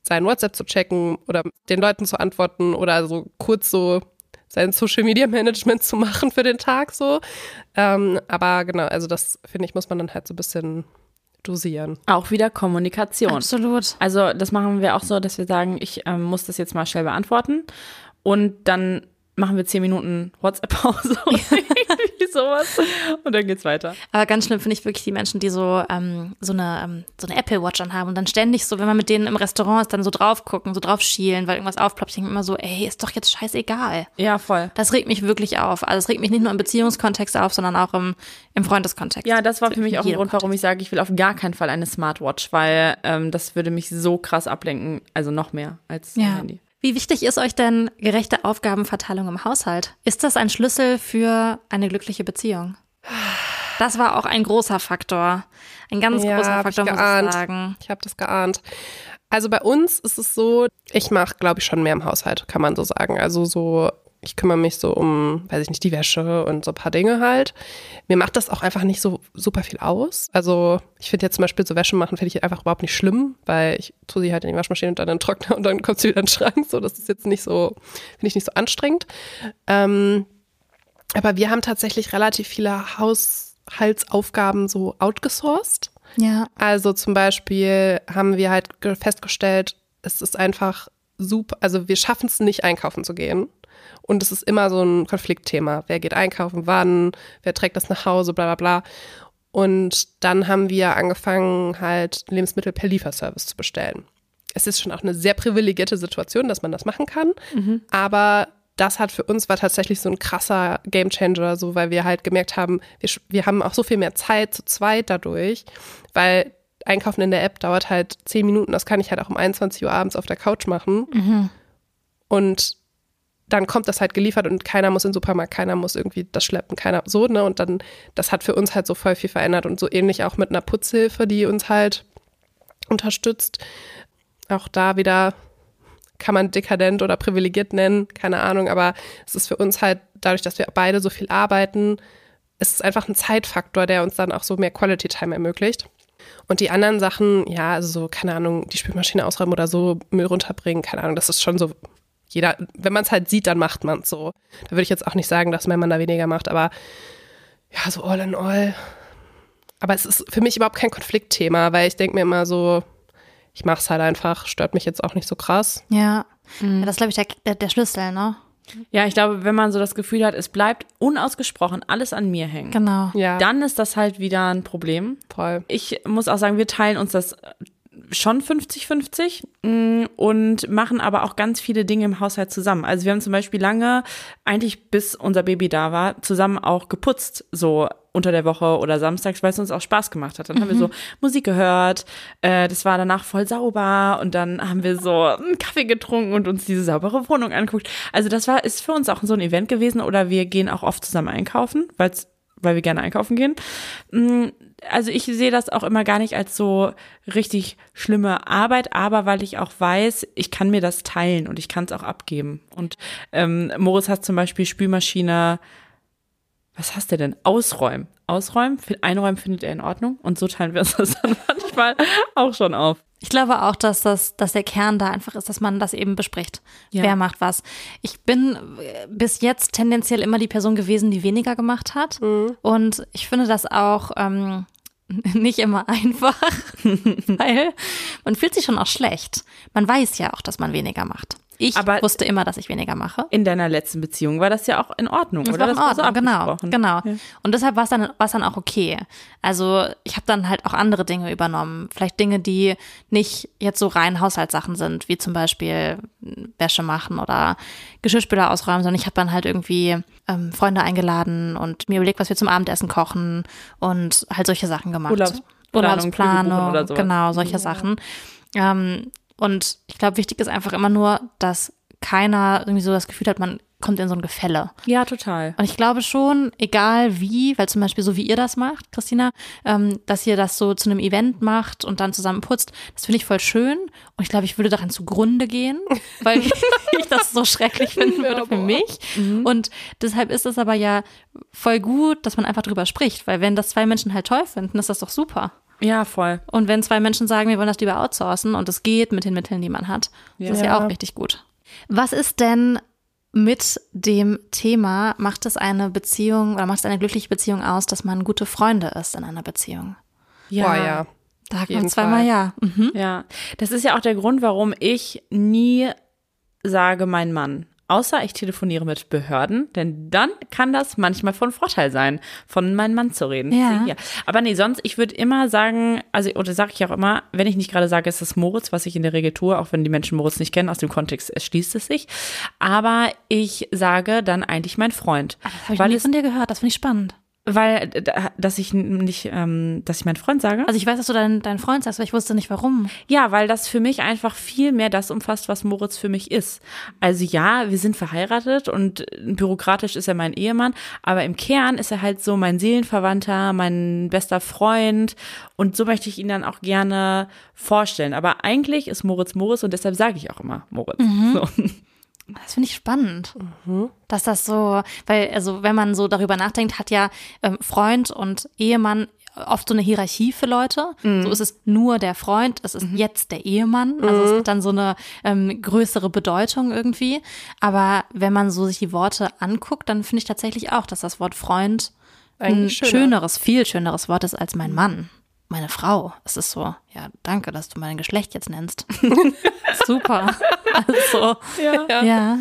sein WhatsApp zu checken oder den Leuten zu antworten oder so kurz so sein Social Media Management zu machen für den Tag so. Ähm, aber genau, also das finde ich, muss man dann halt so ein bisschen dosieren. Auch wieder Kommunikation. absolut. Also das machen wir auch so, dass wir sagen, ich ähm, muss das jetzt mal schnell beantworten und dann machen wir zehn Minuten WhatsApp-Pause oder irgendwie sowas und dann geht's weiter. Aber ganz schlimm finde ich wirklich die Menschen, die so, ähm, so, eine, ähm, so eine Apple Watch anhaben und dann ständig so, wenn man mit denen im Restaurant ist, dann so drauf gucken, so drauf schielen, weil irgendwas aufploppt. Ich denke immer so, ey, ist doch jetzt scheißegal. Ja, voll. Das regt mich wirklich auf. Also es regt mich nicht nur im Beziehungskontext auf, sondern auch im, im Freundeskontext. Ja, das war für mich auch ein Grund, warum ich sage, ich will auf gar keinen Fall eine Smartwatch, weil ähm, das würde mich so krass ablenken, also noch mehr als ein Ja. Handy. Wie wichtig ist euch denn gerechte Aufgabenverteilung im Haushalt? Ist das ein Schlüssel für eine glückliche Beziehung? Das war auch ein großer Faktor. Ein ganz Ja, großer hab ich Faktor, muss geahnt. ich sagen. Ich habe das geahnt. Also bei uns ist es so, ich mache, glaube ich, schon mehr im Haushalt, kann man so sagen. Also so, ich kümmere mich so um, weiß ich nicht, die Wäsche und so ein paar Dinge halt. Mir macht das auch einfach nicht so super viel aus. Also ich finde jetzt zum Beispiel so Wäsche machen, finde ich einfach überhaupt nicht schlimm, weil ich tue sie halt in die Waschmaschine und dann in den Trockner und dann kommt sie wieder in den Schrank. So, das ist jetzt nicht so, finde ich nicht so anstrengend. Ähm, aber wir haben tatsächlich relativ viele Haushaltsaufgaben so outgesourced. Ja. Also zum Beispiel haben wir halt ge- festgestellt, es ist einfach super, also wir schaffen es nicht, einkaufen zu gehen. Und es ist immer so ein Konfliktthema. Wer geht einkaufen, wann, wer trägt das nach Hause, bla bla bla. Und dann haben wir angefangen, halt Lebensmittel per Lieferservice zu bestellen. Es ist schon auch eine sehr privilegierte Situation, dass man das machen kann. Aber das hat für uns war tatsächlich so ein krasser Gamechanger, so weil wir halt gemerkt haben, wir, wir haben auch so viel mehr Zeit zu zweit dadurch, weil Einkaufen in der App dauert halt zehn Minuten, das kann ich halt auch um 21 Uhr abends auf der Couch machen. Und dann kommt das halt geliefert und keiner muss in den Supermarkt, keiner muss irgendwie das schleppen, keiner so, ne? Und dann, das hat für uns halt so voll viel verändert und so ähnlich auch mit einer Putzhilfe, die uns halt unterstützt. Auch da wieder kann man dekadent oder privilegiert nennen, keine Ahnung, aber es ist für uns halt, dadurch, dass wir beide so viel arbeiten, ist es einfach ein Zeitfaktor, der uns dann auch so mehr Quality Time ermöglicht. Und die anderen Sachen, ja, also so, keine Ahnung, die Spülmaschine ausräumen oder so, Müll runterbringen, keine Ahnung, das ist schon so, jeder, wenn man es halt sieht, dann macht man es so. Da würde ich jetzt auch nicht sagen, dass mein Mann da weniger macht, aber ja, so all in all. Aber es ist für mich überhaupt kein Konfliktthema, weil ich denke mir immer so, ich mache es halt einfach, stört mich jetzt auch nicht so krass. Ja. ja das ist, glaube ich, der, der, der Schlüssel, ne? Ja, ich glaube, wenn man so das Gefühl hat, es bleibt unausgesprochen alles an mir hängen, Genau. Ja, dann ist das halt wieder ein Problem. voll. Ich muss auch sagen, wir teilen uns das schon 50-50 mm, und machen aber auch ganz viele Dinge im Haushalt zusammen. Also wir haben zum Beispiel lange, eigentlich bis unser Baby da war, zusammen auch geputzt, so unter der Woche oder samstags, weil es uns auch Spaß gemacht hat. Dann haben wir so Musik gehört, äh, das war danach voll sauber und dann haben wir so einen Kaffee getrunken und uns diese saubere Wohnung angeguckt. Also das war, ist für uns auch so ein Event gewesen oder wir gehen auch oft zusammen einkaufen, weil's weil wir gerne einkaufen gehen. Mm, Also ich sehe das auch immer gar nicht als so richtig schlimme Arbeit, aber weil ich auch weiß, ich kann mir das teilen und ich kann es auch abgeben. Und ähm, Moritz hat zum Beispiel Spülmaschine, was hast du denn? Ausräumen. Ausräumen, einräumen findet er in Ordnung und so teilen wir uns das dann manchmal auch schon auf. Ich glaube auch, dass das, dass der Kern da einfach ist, dass man das eben bespricht. Ja. Wer macht was? Ich bin äh, bis jetzt tendenziell immer die Person gewesen, die weniger gemacht hat. Und ich finde das auch ähm, nicht immer einfach, weil man fühlt sich schon auch schlecht. Man weiß ja auch, dass man weniger macht. Ich Aber- wusste immer, dass ich weniger mache. In deiner letzten Beziehung war das ja auch in Ordnung, Das oder? war in war so Ordnung, genau, genau. Ja. Und deshalb war es dann, war's dann auch okay. Also ich habe dann halt auch andere Dinge übernommen. Vielleicht Dinge, die nicht jetzt so rein Haushaltssachen sind, wie zum Beispiel Wäsche machen oder Geschirrspüler ausräumen, sondern ich habe dann halt irgendwie ähm, Freunde eingeladen und mir überlegt, was wir zum Abendessen kochen und halt solche Sachen gemacht. Urlaubsplanung, Urlaubsplanung, oder sowas. genau, solche Sachen. Ähm, und ich glaube, wichtig ist einfach immer nur, dass keiner irgendwie so das Gefühl hat, man kommt in so ein Gefälle. Ja, total. Und ich glaube schon, egal wie, weil zum Beispiel so wie ihr das macht, Christina, ähm, dass ihr das so zu einem Event macht und dann zusammen putzt, das finde ich voll schön. Und ich glaube, ich würde daran zugrunde gehen, weil ich das so schrecklich finden würde für mich. Und deshalb ist es aber ja voll gut, dass man einfach drüber spricht, weil wenn das zwei Menschen halt toll finden, ist das doch super. Ja, voll. Und wenn zwei Menschen sagen, wir wollen das lieber outsourcen und es geht mit den Mitteln, die man hat, das ist ja Ja. auch richtig gut. Was ist denn mit dem Thema, macht es eine Beziehung oder macht es eine glückliche Beziehung aus, dass man gute Freunde ist in einer Beziehung? Ja. Boah, ja. Da kommt zweimal Fall. ja. Mhm. Ja, das ist ja auch der Grund, warum ich nie sage mein Mann. Außer ich telefoniere mit Behörden, denn dann kann das manchmal von Vorteil sein, von meinem Mann zu reden. Ja. Aber nee, sonst, ich würde immer sagen, also, oder sage ich auch immer, wenn ich nicht gerade sage, es ist Moritz, was ich in der Regel tue, auch wenn die Menschen Moritz nicht kennen, aus dem Kontext erschließt es sich. Aber ich sage dann eigentlich mein Freund. Das habe ich nie von dir gehört, das finde ich spannend. Weil, äh, dass ich nicht, ähm, dass ich mein Freund sage. Also ich weiß, dass du deinen dein Freund sagst, aber ich wusste nicht warum. Ja, weil das für mich einfach viel mehr das umfasst, was Moritz für mich ist. Also ja, wir sind verheiratet und bürokratisch ist er mein Ehemann, aber im Kern ist er halt so mein Seelenverwandter, mein bester Freund und so möchte ich ihn dann auch gerne vorstellen. Aber eigentlich ist Moritz Moritz und deshalb sage ich auch immer Moritz. So. Das finde ich spannend, dass das so, weil, also wenn man so darüber nachdenkt, hat ja ähm, Freund und Ehemann oft so eine Hierarchie für Leute. So ist es nur der Freund, es ist jetzt der Ehemann. Also es hat dann so eine ähm, größere Bedeutung irgendwie. Aber wenn man so sich die Worte anguckt, dann finde ich tatsächlich auch, dass das Wort Freund ein schöner. schöneres, viel schöneres Wort ist als mein Mann. Meine Frau. Es ist so, ja, danke, dass du mein Geschlecht jetzt nennst. Super. Also, Ja. ja.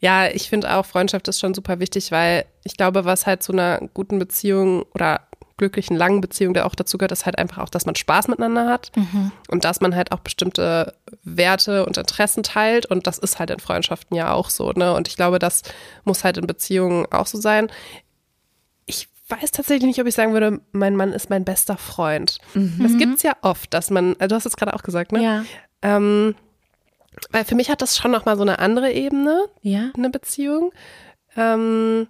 Ja, ich finde auch, Freundschaft ist schon super wichtig, weil ich glaube, was halt zu einer guten Beziehung oder glücklichen, langen Beziehung, der auch dazu gehört, ist halt einfach auch, dass man Spaß miteinander hat und dass man halt auch bestimmte Werte und Interessen teilt. Und das ist halt in Freundschaften ja auch so. Ne? Und ich glaube, das muss halt in Beziehungen auch so sein. Ich weiß tatsächlich nicht, ob ich sagen würde, mein Mann ist mein bester Freund. Das gibt's ja oft, dass man, also du hast es gerade auch gesagt, ne? Ja. Ähm, weil für mich hat das schon nochmal so eine andere Ebene Ja. eine Beziehung. Ähm,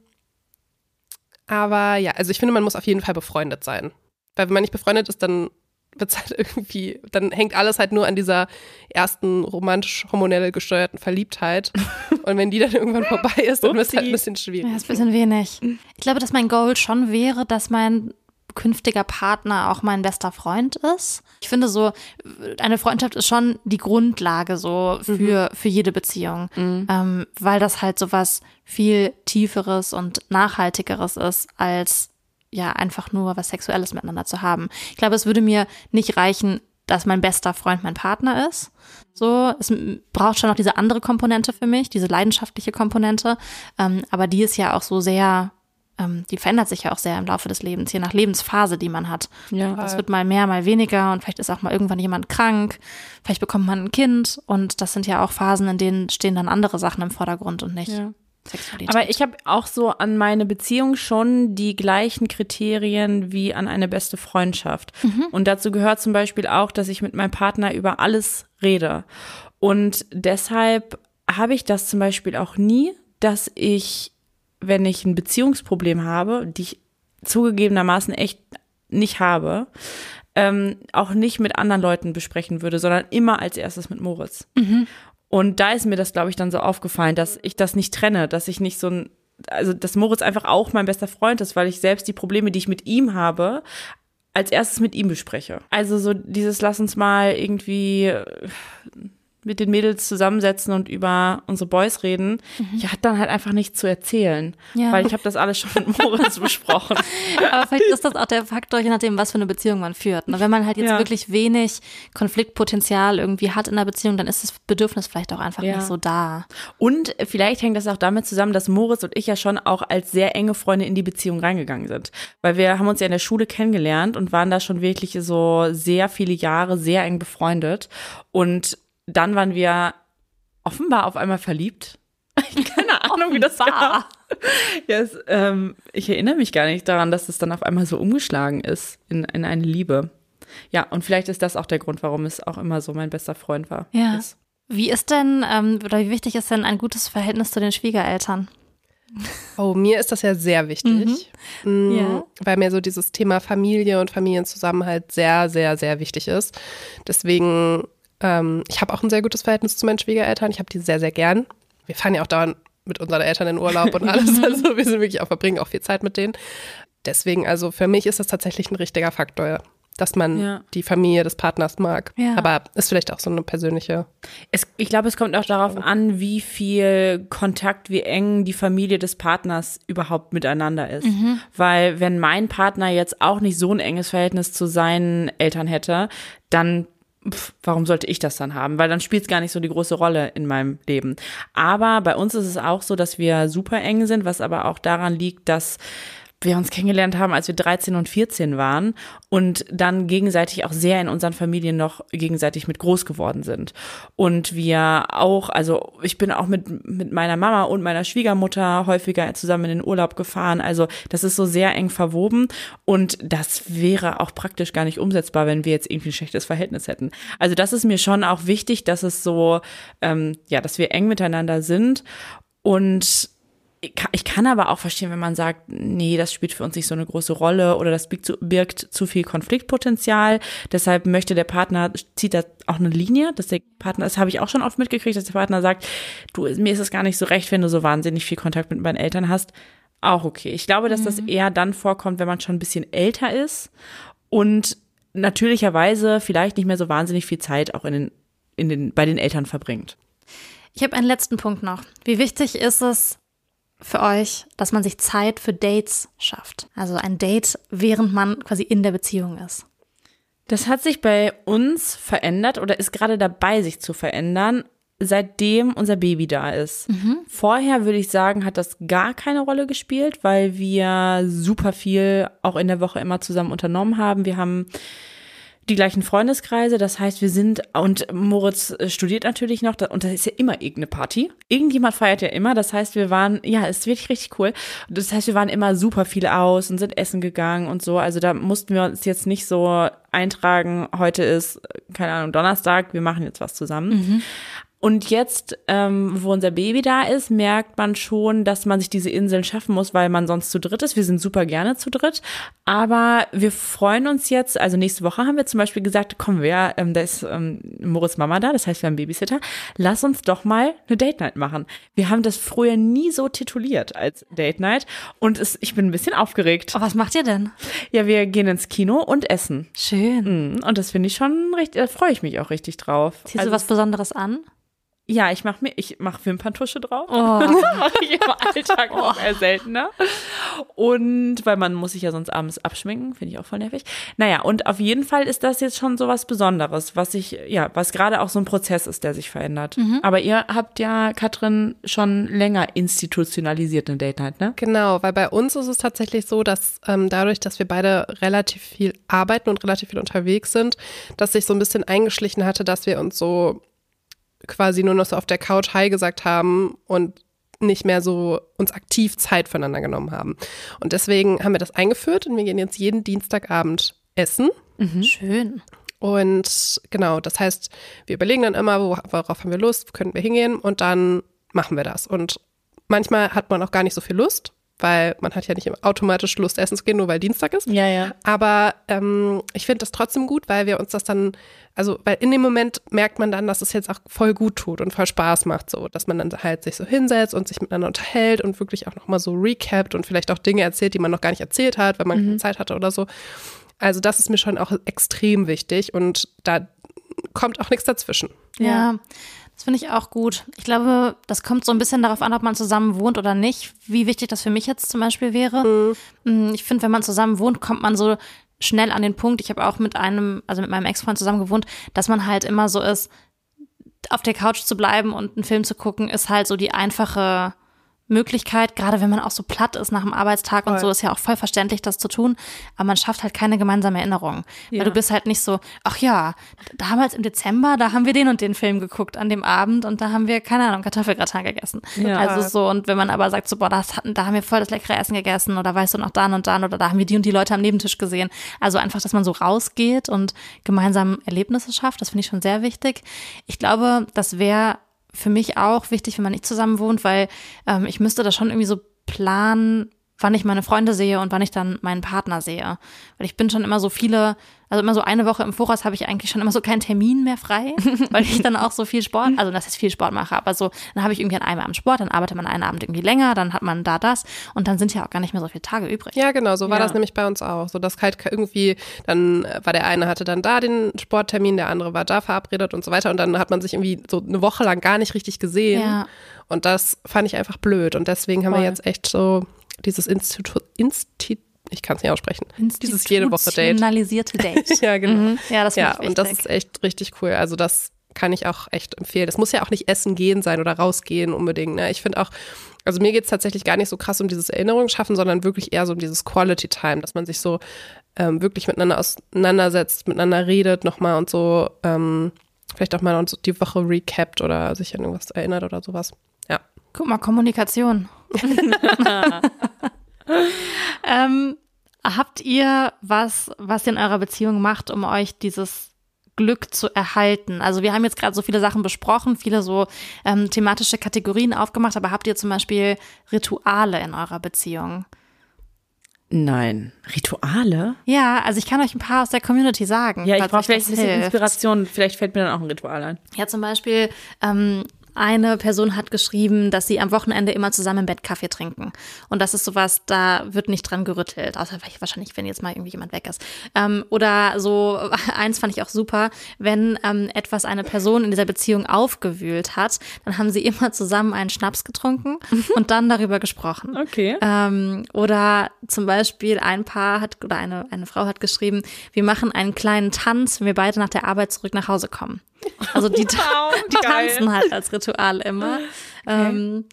aber ja, also ich finde, man muss auf jeden Fall befreundet sein. Weil wenn man nicht befreundet ist, dann wird es halt irgendwie, dann hängt alles halt nur an dieser ersten romantisch-hormonell gesteuerten Verliebtheit. Und wenn die dann irgendwann vorbei ist, dann wird es halt ein bisschen Ja, schwierig. ist ein bisschen wenig. Ich glaube, dass mein Goal schon wäre, dass mein künftiger Partner auch mein bester Freund ist. Ich finde so, eine Freundschaft ist schon die Grundlage so für, für jede Beziehung, ähm, weil das halt so was viel tieferes und nachhaltigeres ist, als ja einfach nur was Sexuelles miteinander zu haben. Ich glaube, es würde mir nicht reichen, dass mein bester Freund mein Partner ist. So, es braucht schon noch diese andere Komponente für mich, diese leidenschaftliche Komponente. Ähm, aber die ist ja auch so sehr, ähm, die verändert sich ja auch sehr im Laufe des Lebens, je nach Lebensphase, die man hat. Ja. Das wird mal mehr, mal weniger und vielleicht ist auch mal irgendwann jemand krank, vielleicht bekommt man ein Kind und das sind ja auch Phasen, in denen stehen dann andere Sachen im Vordergrund und nicht Ja. Sexualität. Aber ich habe auch so an meine Beziehung schon die gleichen Kriterien wie an eine beste Freundschaft. Und dazu gehört zum Beispiel auch, dass ich mit meinem Partner über alles rede. Und deshalb habe ich das zum Beispiel auch nie, dass ich, wenn ich ein Beziehungsproblem habe, die ich zugegebenermaßen echt nicht habe, ähm, auch nicht mit anderen Leuten besprechen würde, sondern immer als erstes mit Moritz. Und da ist mir das, glaube ich, dann so aufgefallen, dass ich das nicht trenne, dass ich nicht so ein, also dass Moritz einfach auch mein bester Freund ist, weil ich selbst die Probleme, die ich mit ihm habe, als erstes mit ihm bespreche. Also so dieses, lass uns mal irgendwie äh, mit den Mädels zusammensetzen und über unsere Boys reden, mhm. ich hatte dann halt einfach nichts zu erzählen, ja. weil ich habe das alles schon mit Moritz besprochen. Aber vielleicht ist das auch der Faktor, je nachdem, was für eine Beziehung man führt. Und wenn man halt jetzt ja. wirklich wenig Konfliktpotenzial irgendwie hat in der Beziehung, dann ist das Bedürfnis vielleicht auch einfach ja. nicht so da. Und vielleicht hängt das auch damit zusammen, dass Moritz und ich ja schon auch als sehr enge Freunde in die Beziehung reingegangen sind. Weil wir haben uns ja in der Schule kennengelernt und waren da schon wirklich so sehr viele Jahre sehr eng befreundet. Und dann waren wir offenbar auf einmal verliebt. Keine Ahnung, wie das war. yes, ähm, ich erinnere mich gar nicht daran, dass es dann auf einmal so umgeschlagen ist in, in eine Liebe. Ja, und vielleicht ist das auch der Grund, warum es auch immer so mein bester Freund war. Ja. Ist. Wie ist denn ähm, oder wie wichtig ist denn ein gutes Verhältnis zu den Schwiegereltern? Oh, mir ist das ja sehr wichtig, mhm. Mm, ja. weil mir so dieses Thema Familie und Familienzusammenhalt sehr, sehr, sehr wichtig ist. Deswegen ähm, ich habe auch ein sehr gutes Verhältnis zu meinen Schwiegereltern. Ich habe die sehr, sehr gern. Wir fahren ja auch dauernd mit unseren Eltern in Urlaub und alles. Also wir sind wirklich auch, verbringen auch viel Zeit mit denen. Deswegen, also für mich ist das tatsächlich ein richtiger Faktor, dass man ja. die Familie des Partners mag. Ja. Aber ist vielleicht auch so eine persönliche. Es, ich glaube, es kommt auch darauf an, wie viel Kontakt, wie eng die Familie des Partners überhaupt miteinander ist. Mhm. Weil wenn mein Partner jetzt auch nicht so ein enges Verhältnis zu seinen Eltern hätte, dann pff, warum sollte ich das dann haben? Weil dann spielt es gar nicht so die große Rolle in meinem Leben. Aber bei uns ist es auch so, dass wir super eng sind, was aber auch daran liegt, dass wir uns kennengelernt haben, als wir 13 und 14 waren und dann gegenseitig auch sehr in unseren Familien noch gegenseitig mit groß geworden sind. Und wir auch, also ich bin auch mit, mit meiner Mama und meiner Schwiegermutter häufiger zusammen in den Urlaub gefahren. Also das ist so sehr eng verwoben und das wäre auch praktisch gar nicht umsetzbar, wenn wir jetzt irgendwie ein schlechtes Verhältnis hätten. Also das ist mir schon auch wichtig, dass es so, ähm, ja, dass wir eng miteinander sind und ich kann aber auch verstehen, wenn man sagt, nee, das spielt für uns nicht so eine große Rolle oder das birgt zu, birgt zu viel Konfliktpotenzial. Deshalb möchte der Partner, zieht da auch eine Linie, dass der Partner, das habe ich auch schon oft mitgekriegt, dass der Partner sagt, du, mir ist es gar nicht so recht, wenn du so wahnsinnig viel Kontakt mit meinen Eltern hast. Auch okay. Ich glaube, dass mhm. das eher dann vorkommt, wenn man schon ein bisschen älter ist und natürlicherweise vielleicht nicht mehr so wahnsinnig viel Zeit auch in den, in den, bei den Eltern verbringt. Ich habe einen letzten Punkt noch. Wie wichtig ist es, für euch, dass man sich Zeit für Dates schafft. Also ein Date, während man quasi in der Beziehung ist. Das hat sich bei uns verändert oder ist gerade dabei, sich zu verändern, seitdem unser Baby da ist. Mhm. Vorher würde ich sagen, hat das gar keine Rolle gespielt, weil wir super viel auch in der Woche immer zusammen unternommen haben. Wir haben die gleichen Freundeskreise. Das heißt, wir sind, und Moritz äh, studiert natürlich noch, und da ist ja immer irgendeine Party. Irgendjemand feiert ja immer. Das heißt, wir waren, ja, es ist wirklich richtig cool. Das heißt, wir waren immer super viel aus und sind essen gegangen und so. Also da mussten wir uns jetzt nicht so eintragen, heute ist, keine Ahnung, Donnerstag, wir machen jetzt was zusammen. Mhm. Und jetzt, ähm, wo unser Baby da ist, merkt man schon, dass man sich diese Inseln schaffen muss, weil man sonst zu dritt ist. Wir sind super gerne zu dritt. Aber wir freuen uns jetzt, also nächste Woche haben wir zum Beispiel gesagt, kommen wir, ähm, da ist ähm, Moritz Mama da, das heißt, wir haben Babysitter. Lass uns doch mal eine Date Night machen. Wir haben das früher nie so tituliert als Date Night. Und es, ich bin ein bisschen aufgeregt. Oh, was macht ihr denn? Ja, wir gehen ins Kino und essen. Schön. Mhm. Und das finde ich schon richtig, da freue ich mich auch richtig drauf. Ziehst also, du was Besonderes an? Ja, ich mache mir, ich mache Wimperntusche drauf. Oh. mache ich im Alltag oh. noch eher seltener. Und weil man muss sich ja sonst abends abschminken, finde ich auch voll nervig. Naja, und auf jeden Fall ist das jetzt schon so was Besonderes, was ich, ja, was gerade auch so ein Prozess ist, der sich verändert. Mhm. Aber ihr habt ja, Katrin, schon länger institutionalisiert eine Date Night, ne? Genau, weil bei uns ist es tatsächlich so, dass ähm, dadurch, dass wir beide relativ viel arbeiten und relativ viel unterwegs sind, dass sich so ein bisschen eingeschlichen hatte, dass wir uns so quasi nur noch so auf der Couch Hi gesagt haben und nicht mehr so uns aktiv Zeit voneinander genommen haben. Und deswegen haben wir das eingeführt und wir gehen jetzt jeden Dienstagabend essen. Mhm. Schön. Und genau, das heißt, wir überlegen dann immer, worauf haben wir Lust, könnten wir hingehen und dann machen wir das. Und manchmal hat man auch gar nicht so viel Lust, weil man hat ja nicht automatisch Lust, essen zu gehen, nur weil Dienstag ist. Ja, ja. Aber ähm, ich finde das trotzdem gut, weil wir uns das dann, also weil in dem Moment merkt man dann, dass es jetzt auch voll gut tut und voll Spaß macht, so, dass man dann halt sich so hinsetzt und sich miteinander unterhält und wirklich auch nochmal so recapt und vielleicht auch Dinge erzählt, die man noch gar nicht erzählt hat, wenn man mhm. keine Zeit hatte oder so. Also das ist mir schon auch extrem wichtig und da kommt auch nichts dazwischen. Ja. Das finde ich auch gut. Ich glaube, das kommt so ein bisschen darauf an, ob man zusammen wohnt oder nicht. Wie wichtig das für mich jetzt zum Beispiel wäre. Mhm. Ich finde, wenn man zusammen wohnt, kommt man so schnell an den Punkt. Ich habe auch mit einem, also mit meinem Ex-Freund zusammen gewohnt, dass man halt immer so ist, auf der Couch zu bleiben und einen Film zu gucken, ist halt so die einfache Möglichkeit, gerade wenn man auch so platt ist nach dem Arbeitstag voll. und so, ist ja auch voll verständlich, das zu tun. Aber man schafft halt keine gemeinsame Erinnerung. Ja. Weil du bist halt nicht so, ach ja, damals im Dezember, da haben wir den und den Film geguckt an dem Abend und da haben wir, keine Ahnung, Kartoffelgratin gegessen. Ja. Also so, und wenn man aber sagt, so, boah, das hatten, da haben wir voll das leckere Essen gegessen oder weißt du noch dann und dann oder da haben wir die und die Leute am Nebentisch gesehen. Also einfach, dass man so rausgeht und gemeinsam Erlebnisse schafft, das finde ich schon sehr wichtig. Ich glaube, das wäre für mich auch wichtig, wenn man nicht zusammen wohnt, weil ähm, ich müsste das schon irgendwie so planen, wann ich meine Freunde sehe und wann ich dann meinen Partner sehe. Weil ich bin schon immer so viele also immer so eine Woche im Voraus habe ich eigentlich schon immer so keinen Termin mehr frei, weil ich dann auch so viel Sport, also das heißt viel Sport mache, aber so, dann habe ich irgendwie an einem Abend Sport, dann arbeitet man einen Abend irgendwie länger, dann hat man da das und dann sind ja auch gar nicht mehr so viele Tage übrig. Ja, genau, so war ja. das nämlich bei uns auch. So, dass halt irgendwie, dann war der eine hatte dann da den Sporttermin, der andere war da verabredet und so weiter und dann hat man sich irgendwie so eine Woche lang gar nicht richtig gesehen. Ja. Und das fand ich einfach blöd und deswegen haben Voll. wir jetzt echt so dieses Institut, Institut ich kann es nicht aussprechen. Dieses jede Woche Date. Institutionalisierte Date. ja, genau. Mhm. Ja, das ja, und das ist echt richtig cool. Also das kann ich auch echt empfehlen. Das muss ja auch nicht essen gehen sein oder rausgehen unbedingt. Ne? Ich finde auch, also mir geht es tatsächlich gar nicht so krass um dieses Erinnerungsschaffen, sondern wirklich eher so um dieses Quality Time, dass man sich so ähm, wirklich miteinander auseinandersetzt, miteinander redet nochmal und so ähm, vielleicht auch mal die Woche recapt oder sich an irgendwas erinnert oder sowas. Ja. Guck mal, Kommunikation. ähm, habt ihr was, was ihr in eurer Beziehung macht, um euch dieses Glück zu erhalten? Also wir haben jetzt gerade so viele Sachen besprochen, viele so ähm, thematische Kategorien aufgemacht, aber habt ihr zum Beispiel Rituale in eurer Beziehung? Nein. Rituale? Ja, also ich kann euch ein paar aus der Community sagen. Ja, ich brauche vielleicht ein bisschen hilft. Inspiration. Vielleicht fällt mir dann auch ein Ritual ein. Ja, zum Beispiel ähm, eine Person hat geschrieben, dass sie am Wochenende immer zusammen im Bett Kaffee trinken. Und das ist sowas, da wird nicht dran gerüttelt, außer wahrscheinlich, wenn jetzt mal irgendwie jemand weg ist. Ähm, oder so, eins fand ich auch super, wenn ähm, etwas eine Person in dieser Beziehung aufgewühlt hat, dann haben sie immer zusammen einen Schnaps getrunken und dann darüber gesprochen. Okay. Ähm, oder zum Beispiel ein Paar hat, oder eine, eine Frau hat geschrieben, wir machen einen kleinen Tanz, wenn wir beide nach der Arbeit zurück nach Hause kommen. Also die, wow, die tanzen halt als Ritual immer. Okay. Ähm,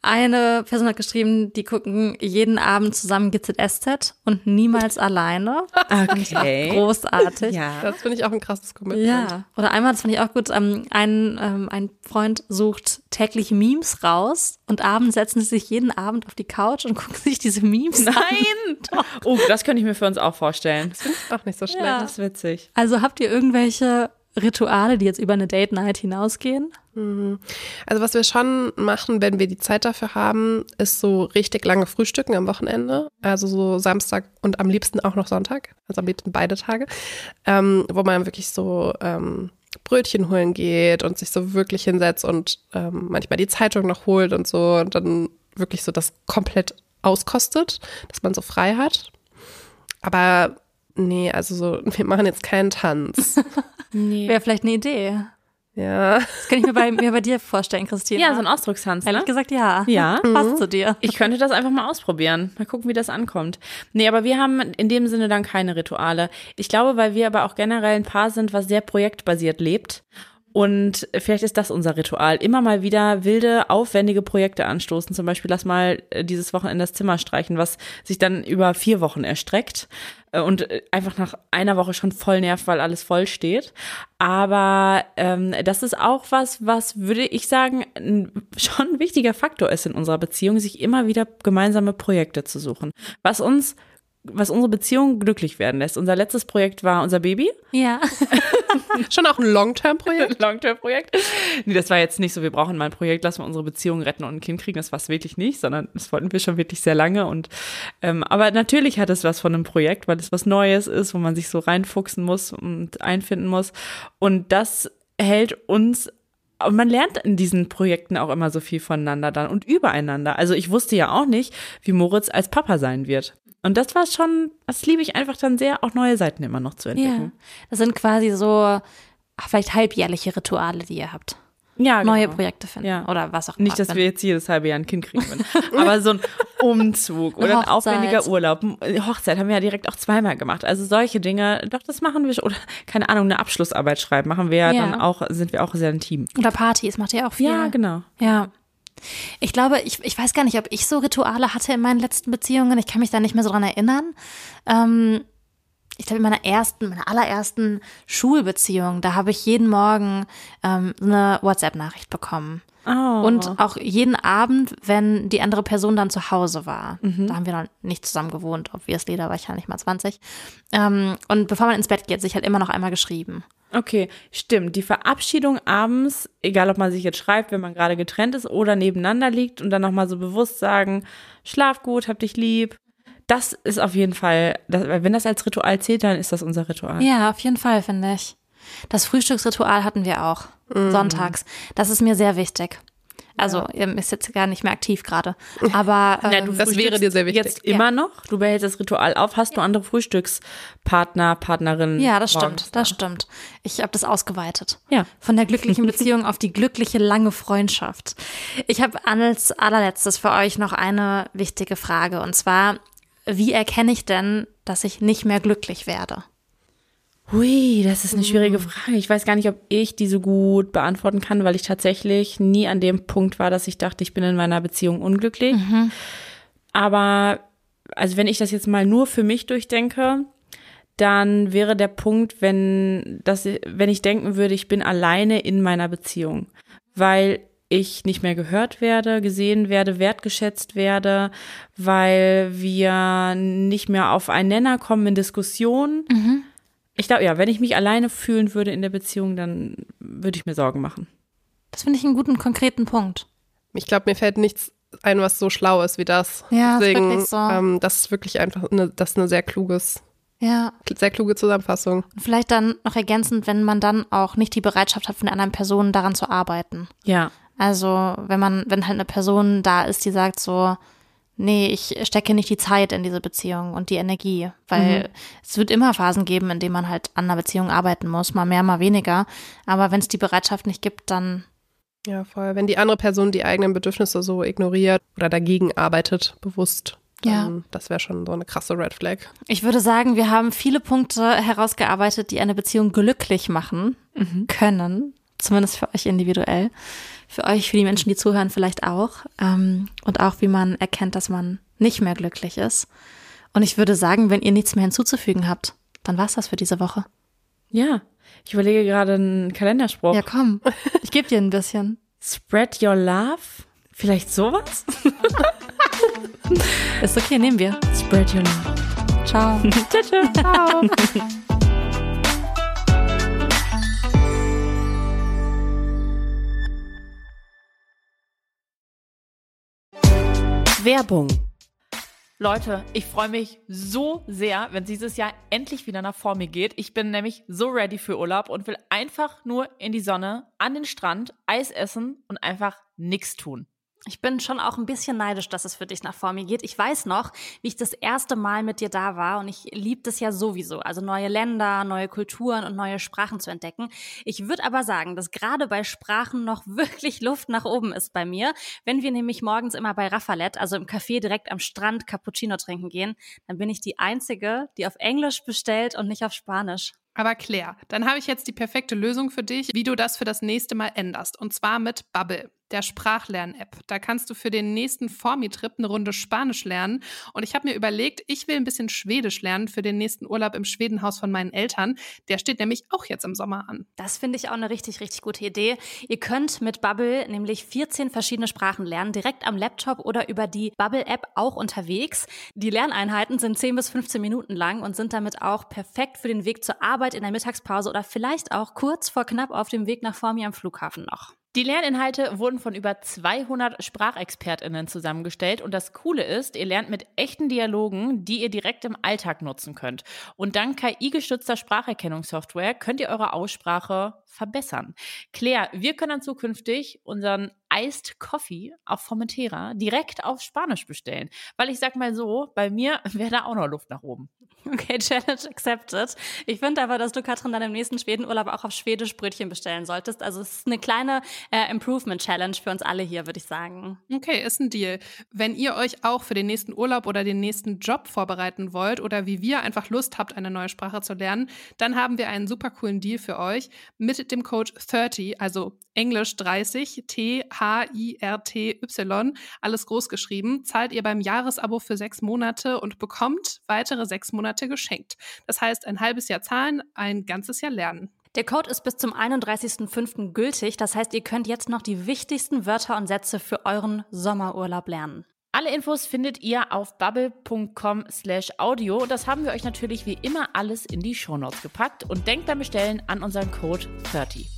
eine Person hat geschrieben, die gucken jeden Abend zusammen GZSZ und niemals alleine. Okay. Großartig. Ja. Das finde ich auch ein krasses Commitment. Ja. Oder einmal, das fand ich auch gut, ähm, ein, ähm, ein Freund sucht täglich Memes raus und abends setzen sie sich jeden Abend auf die Couch und gucken sich diese Memes Nein. an. Nein! Oh, das könnte ich mir für uns auch vorstellen. Das finde ich auch nicht so schlecht. Ja. Das ist witzig. Also habt ihr irgendwelche Rituale, die jetzt über eine Date Night hinausgehen? Mhm. Also was wir schon machen, wenn wir die Zeit dafür haben, ist so richtig lange Frühstücken am Wochenende. Also so Samstag und am liebsten auch noch Sonntag. Also am liebsten beide Tage. Ähm, wo man wirklich so ähm, Brötchen holen geht und sich so wirklich hinsetzt und ähm, manchmal die Zeitung noch holt und so und dann wirklich so das komplett auskostet, dass man so frei hat. Aber nee, also so, wir machen jetzt keinen Tanz. Nee. Wäre vielleicht eine Idee. Ja. Das kann ich mir bei, mir bei dir vorstellen, Christine. Ja, so ein Ausdruckstanz. Ne? Ehrlich gesagt, ja. Ja. Passt mhm. zu dir. Ich könnte das einfach mal ausprobieren. Mal gucken, wie das ankommt. Nee, aber wir haben in dem Sinne dann keine Rituale. Ich glaube, weil wir aber auch generell ein Paar sind, was sehr projektbasiert lebt. Und vielleicht ist das unser Ritual. Immer mal wieder wilde, aufwendige Projekte anstoßen. Zum Beispiel lass mal äh, dieses Wochenende das Zimmer streichen, was sich dann über vier Wochen erstreckt äh, und äh, einfach nach einer Woche schon voll nervt, weil alles voll steht. Aber ähm, das ist auch was, was würde ich sagen, schon ein wichtiger Faktor ist in unserer Beziehung, sich immer wieder gemeinsame Projekte zu suchen. Was uns was unsere Beziehung glücklich werden lässt. Unser letztes Projekt war unser Baby. Ja. Schon auch ein Long-Term-Projekt? Long-Term-Projekt. Nee, das war jetzt nicht so, wir brauchen mal ein Projekt, lassen wir unsere Beziehung retten und ein Kind kriegen. Das war es wirklich nicht, sondern das wollten wir schon wirklich sehr lange. Und ähm, aber natürlich hat es was von einem Projekt, weil es was Neues ist, wo man sich so reinfuchsen muss und einfinden muss. Und das hält uns und man lernt in diesen Projekten auch immer so viel voneinander dann und übereinander. Also ich wusste ja auch nicht, wie Moritz als Papa sein wird. Und das war schon, das liebe ich einfach dann sehr, auch neue Seiten immer noch zu entdecken. Ja. Das sind quasi so vielleicht halbjährliche Rituale, die ihr habt. Ja, Neue genau. Projekte finden Ja. oder was auch immer. Nicht, dass wir jetzt jedes halbe Jahr ein Kind kriegen würden. Aber so ein Umzug oder ein aufwendiger Urlaub. Hochzeit haben wir ja direkt auch zweimal gemacht. Also solche Dinge, doch, das machen wir schon. Oder, keine Ahnung, eine Abschlussarbeit schreiben, machen wir ja, Ja. dann auch, sind wir auch sehr ein Team. Oder Partys macht ihr auch viel. Ja, genau. Ja. Ich glaube, ich, ich weiß gar nicht, ob ich so Rituale hatte in meinen letzten Beziehungen. Ich kann mich da nicht mehr so dran erinnern. Ähm, ich glaube, in meiner ersten, meiner allerersten Schulbeziehung, da habe ich jeden Morgen ähm, eine WhatsApp-Nachricht bekommen. Oh. Und auch jeden Abend, wenn die andere Person dann zu Hause war. Da haben wir noch nicht zusammen gewohnt, obviously, da war ich ja nicht mal 20. Ähm, und bevor man ins Bett geht, sich halt immer noch einmal geschrieben. Okay, stimmt. Die Verabschiedung abends, egal ob man sich jetzt schreibt, wenn man gerade getrennt ist oder nebeneinander liegt und dann nochmal so bewusst sagen, schlaf gut, hab dich lieb. Das ist auf jeden Fall, das, wenn das als Ritual zählt, dann ist das unser Ritual. Ja, auf jeden Fall, finde ich. Das Frühstücksritual hatten wir auch. Sonntags. Das ist mir sehr wichtig. Also, ihr ist jetzt gar nicht mehr aktiv gerade. Aber Ja, ähm, du Das wäre dir sehr wichtig. Jetzt immer noch? Du behältst das Ritual auf. Hast du andere Frühstückspartner, Partnerinnen? ja, das stimmt, das stimmt. Ich habe das ausgeweitet. Ja. Von der glücklichen Beziehung auf die glückliche lange Freundschaft. Ich habe als allerletztes für euch noch eine wichtige Frage. Und zwar, wie erkenne ich denn, dass ich nicht mehr glücklich werde? Hui, das ist eine schwierige Frage. Ich weiß gar nicht, ob ich die so gut beantworten kann, weil ich tatsächlich nie an dem Punkt war, dass ich dachte, ich bin in meiner Beziehung unglücklich. Aber, also wenn ich das jetzt mal nur für mich durchdenke, dann wäre der Punkt, wenn, das, wenn ich denken würde, ich bin alleine in meiner Beziehung, weil ich nicht mehr gehört werde, gesehen werde, wertgeschätzt werde, weil wir nicht mehr auf einen Nenner kommen in Diskussionen. Ich glaube, ja, wenn ich mich alleine fühlen würde in der Beziehung, dann würde ich mir Sorgen machen. Das finde ich einen guten, konkreten Punkt. Ich glaube, mir fällt nichts ein, was so schlau ist wie das. Ja, ist Deswegen, wirklich so. ähm, das ist wirklich einfach eine, das ist eine sehr kluges, Ja, sehr kluge Zusammenfassung. Und vielleicht dann noch ergänzend, wenn man dann auch nicht die Bereitschaft hat, von der anderen Person daran zu arbeiten. Ja. Also, wenn man, wenn halt eine Person da ist, die sagt so, nee, ich stecke nicht die Zeit in diese Beziehung und die Energie, weil es wird immer Phasen geben, in denen man halt an einer Beziehung arbeiten muss, mal mehr, mal weniger. Aber wenn es die Bereitschaft nicht gibt, dann Ja, voll. Wenn die andere Person die eigenen Bedürfnisse so ignoriert oder dagegen arbeitet, bewusst, dann das wäre schon so eine krasse Red Flag. Ich würde sagen, wir haben viele Punkte herausgearbeitet, die eine Beziehung glücklich machen können. Zumindest für euch individuell. Für euch, für die Menschen, die zuhören, vielleicht auch. Ähm, und auch, wie man erkennt, dass man nicht mehr glücklich ist. Und ich würde sagen, wenn ihr nichts mehr hinzuzufügen habt, dann war's das für diese Woche. Ja. Ich überlege gerade einen Kalenderspruch. Ja, komm. Ich gebe dir ein bisschen. Spread your love. Vielleicht sowas? Ist okay, nehmen wir. Spread your love. Ciao. Ciao, ciao. ciao. Werbung. Leute, ich freue mich so sehr, wenn dieses Jahr endlich wieder nach vor mir geht. Ich bin nämlich so ready für Urlaub und will einfach nur in die Sonne, an den Strand, Eis essen und einfach nichts tun. Ich bin schon auch ein bisschen neidisch, dass es für dich nach vor mir geht. Ich weiß noch, wie ich das erste Mal mit dir da war und ich liebe das ja sowieso. Also neue Länder, neue Kulturen und neue Sprachen zu entdecken. Ich würde aber sagen, dass gerade bei Sprachen noch wirklich Luft nach oben ist bei mir. Wenn wir nämlich morgens immer bei Raffalet, also im Café direkt am Strand Cappuccino trinken gehen, dann bin ich die Einzige, die auf Englisch bestellt und nicht auf Spanisch. Aber Claire, dann habe ich jetzt die perfekte Lösung für dich, wie du das für das nächste Mal änderst. Und zwar mit Bubble, der Sprachlern-App. Da kannst du für den nächsten Formi-Trip eine Runde Spanisch lernen. Und ich habe mir überlegt, ich will ein bisschen Schwedisch lernen für den nächsten Urlaub im Schwedenhaus von meinen Eltern. Der steht nämlich auch jetzt im Sommer an. Das finde ich auch eine richtig, richtig gute Idee. Ihr könnt mit Bubble nämlich 14 verschiedene Sprachen lernen, direkt am Laptop oder über die Bubble-App auch unterwegs. Die Lerneinheiten sind 10 bis 15 Minuten lang und sind damit auch perfekt für den Weg zur Arbeit in der Mittagspause oder vielleicht auch kurz vor knapp auf dem Weg nach Formi am Flughafen noch. Die Lerninhalte wurden von über 200 SprachexpertInnen zusammengestellt und das Coole ist, ihr lernt mit echten Dialogen, die ihr direkt im Alltag nutzen könnt. Und dank KI-gestützter Spracherkennungssoftware könnt ihr eure Aussprache verbessern. Claire, wir können dann zukünftig unseren Iced Coffee auf Formentera direkt auf Spanisch bestellen. Weil ich sag mal so, bei mir wäre da auch noch Luft nach oben. Okay, Challenge accepted. Ich finde aber, dass du, Katrin, dann im nächsten Schwedenurlaub auch auf Schwedisch Brötchen bestellen solltest. Also es ist eine kleine äh, Improvement-Challenge für uns alle hier, würde ich sagen. Okay, ist ein Deal. Wenn ihr euch auch für den nächsten Urlaub oder den nächsten Job vorbereiten wollt oder wie wir einfach Lust habt, eine neue Sprache zu lernen, dann haben wir einen super coolen Deal für euch mit dem Code 30, also Englisch 30, T-H-I-R-T-Y, alles groß geschrieben, zahlt ihr beim Jahresabo für sechs Monate und bekommt weitere sechs Monate geschenkt. Das heißt, ein halbes Jahr zahlen, ein ganzes Jahr lernen. Der Code ist bis zum 31.05. gültig. Das heißt, ihr könnt jetzt noch die wichtigsten Wörter und Sätze für euren Sommerurlaub lernen. Alle Infos findet ihr auf bubble.com slash audio. Das haben wir euch natürlich wie immer alles in die Shownotes gepackt und denkt beim Bestellen an unseren Code 30.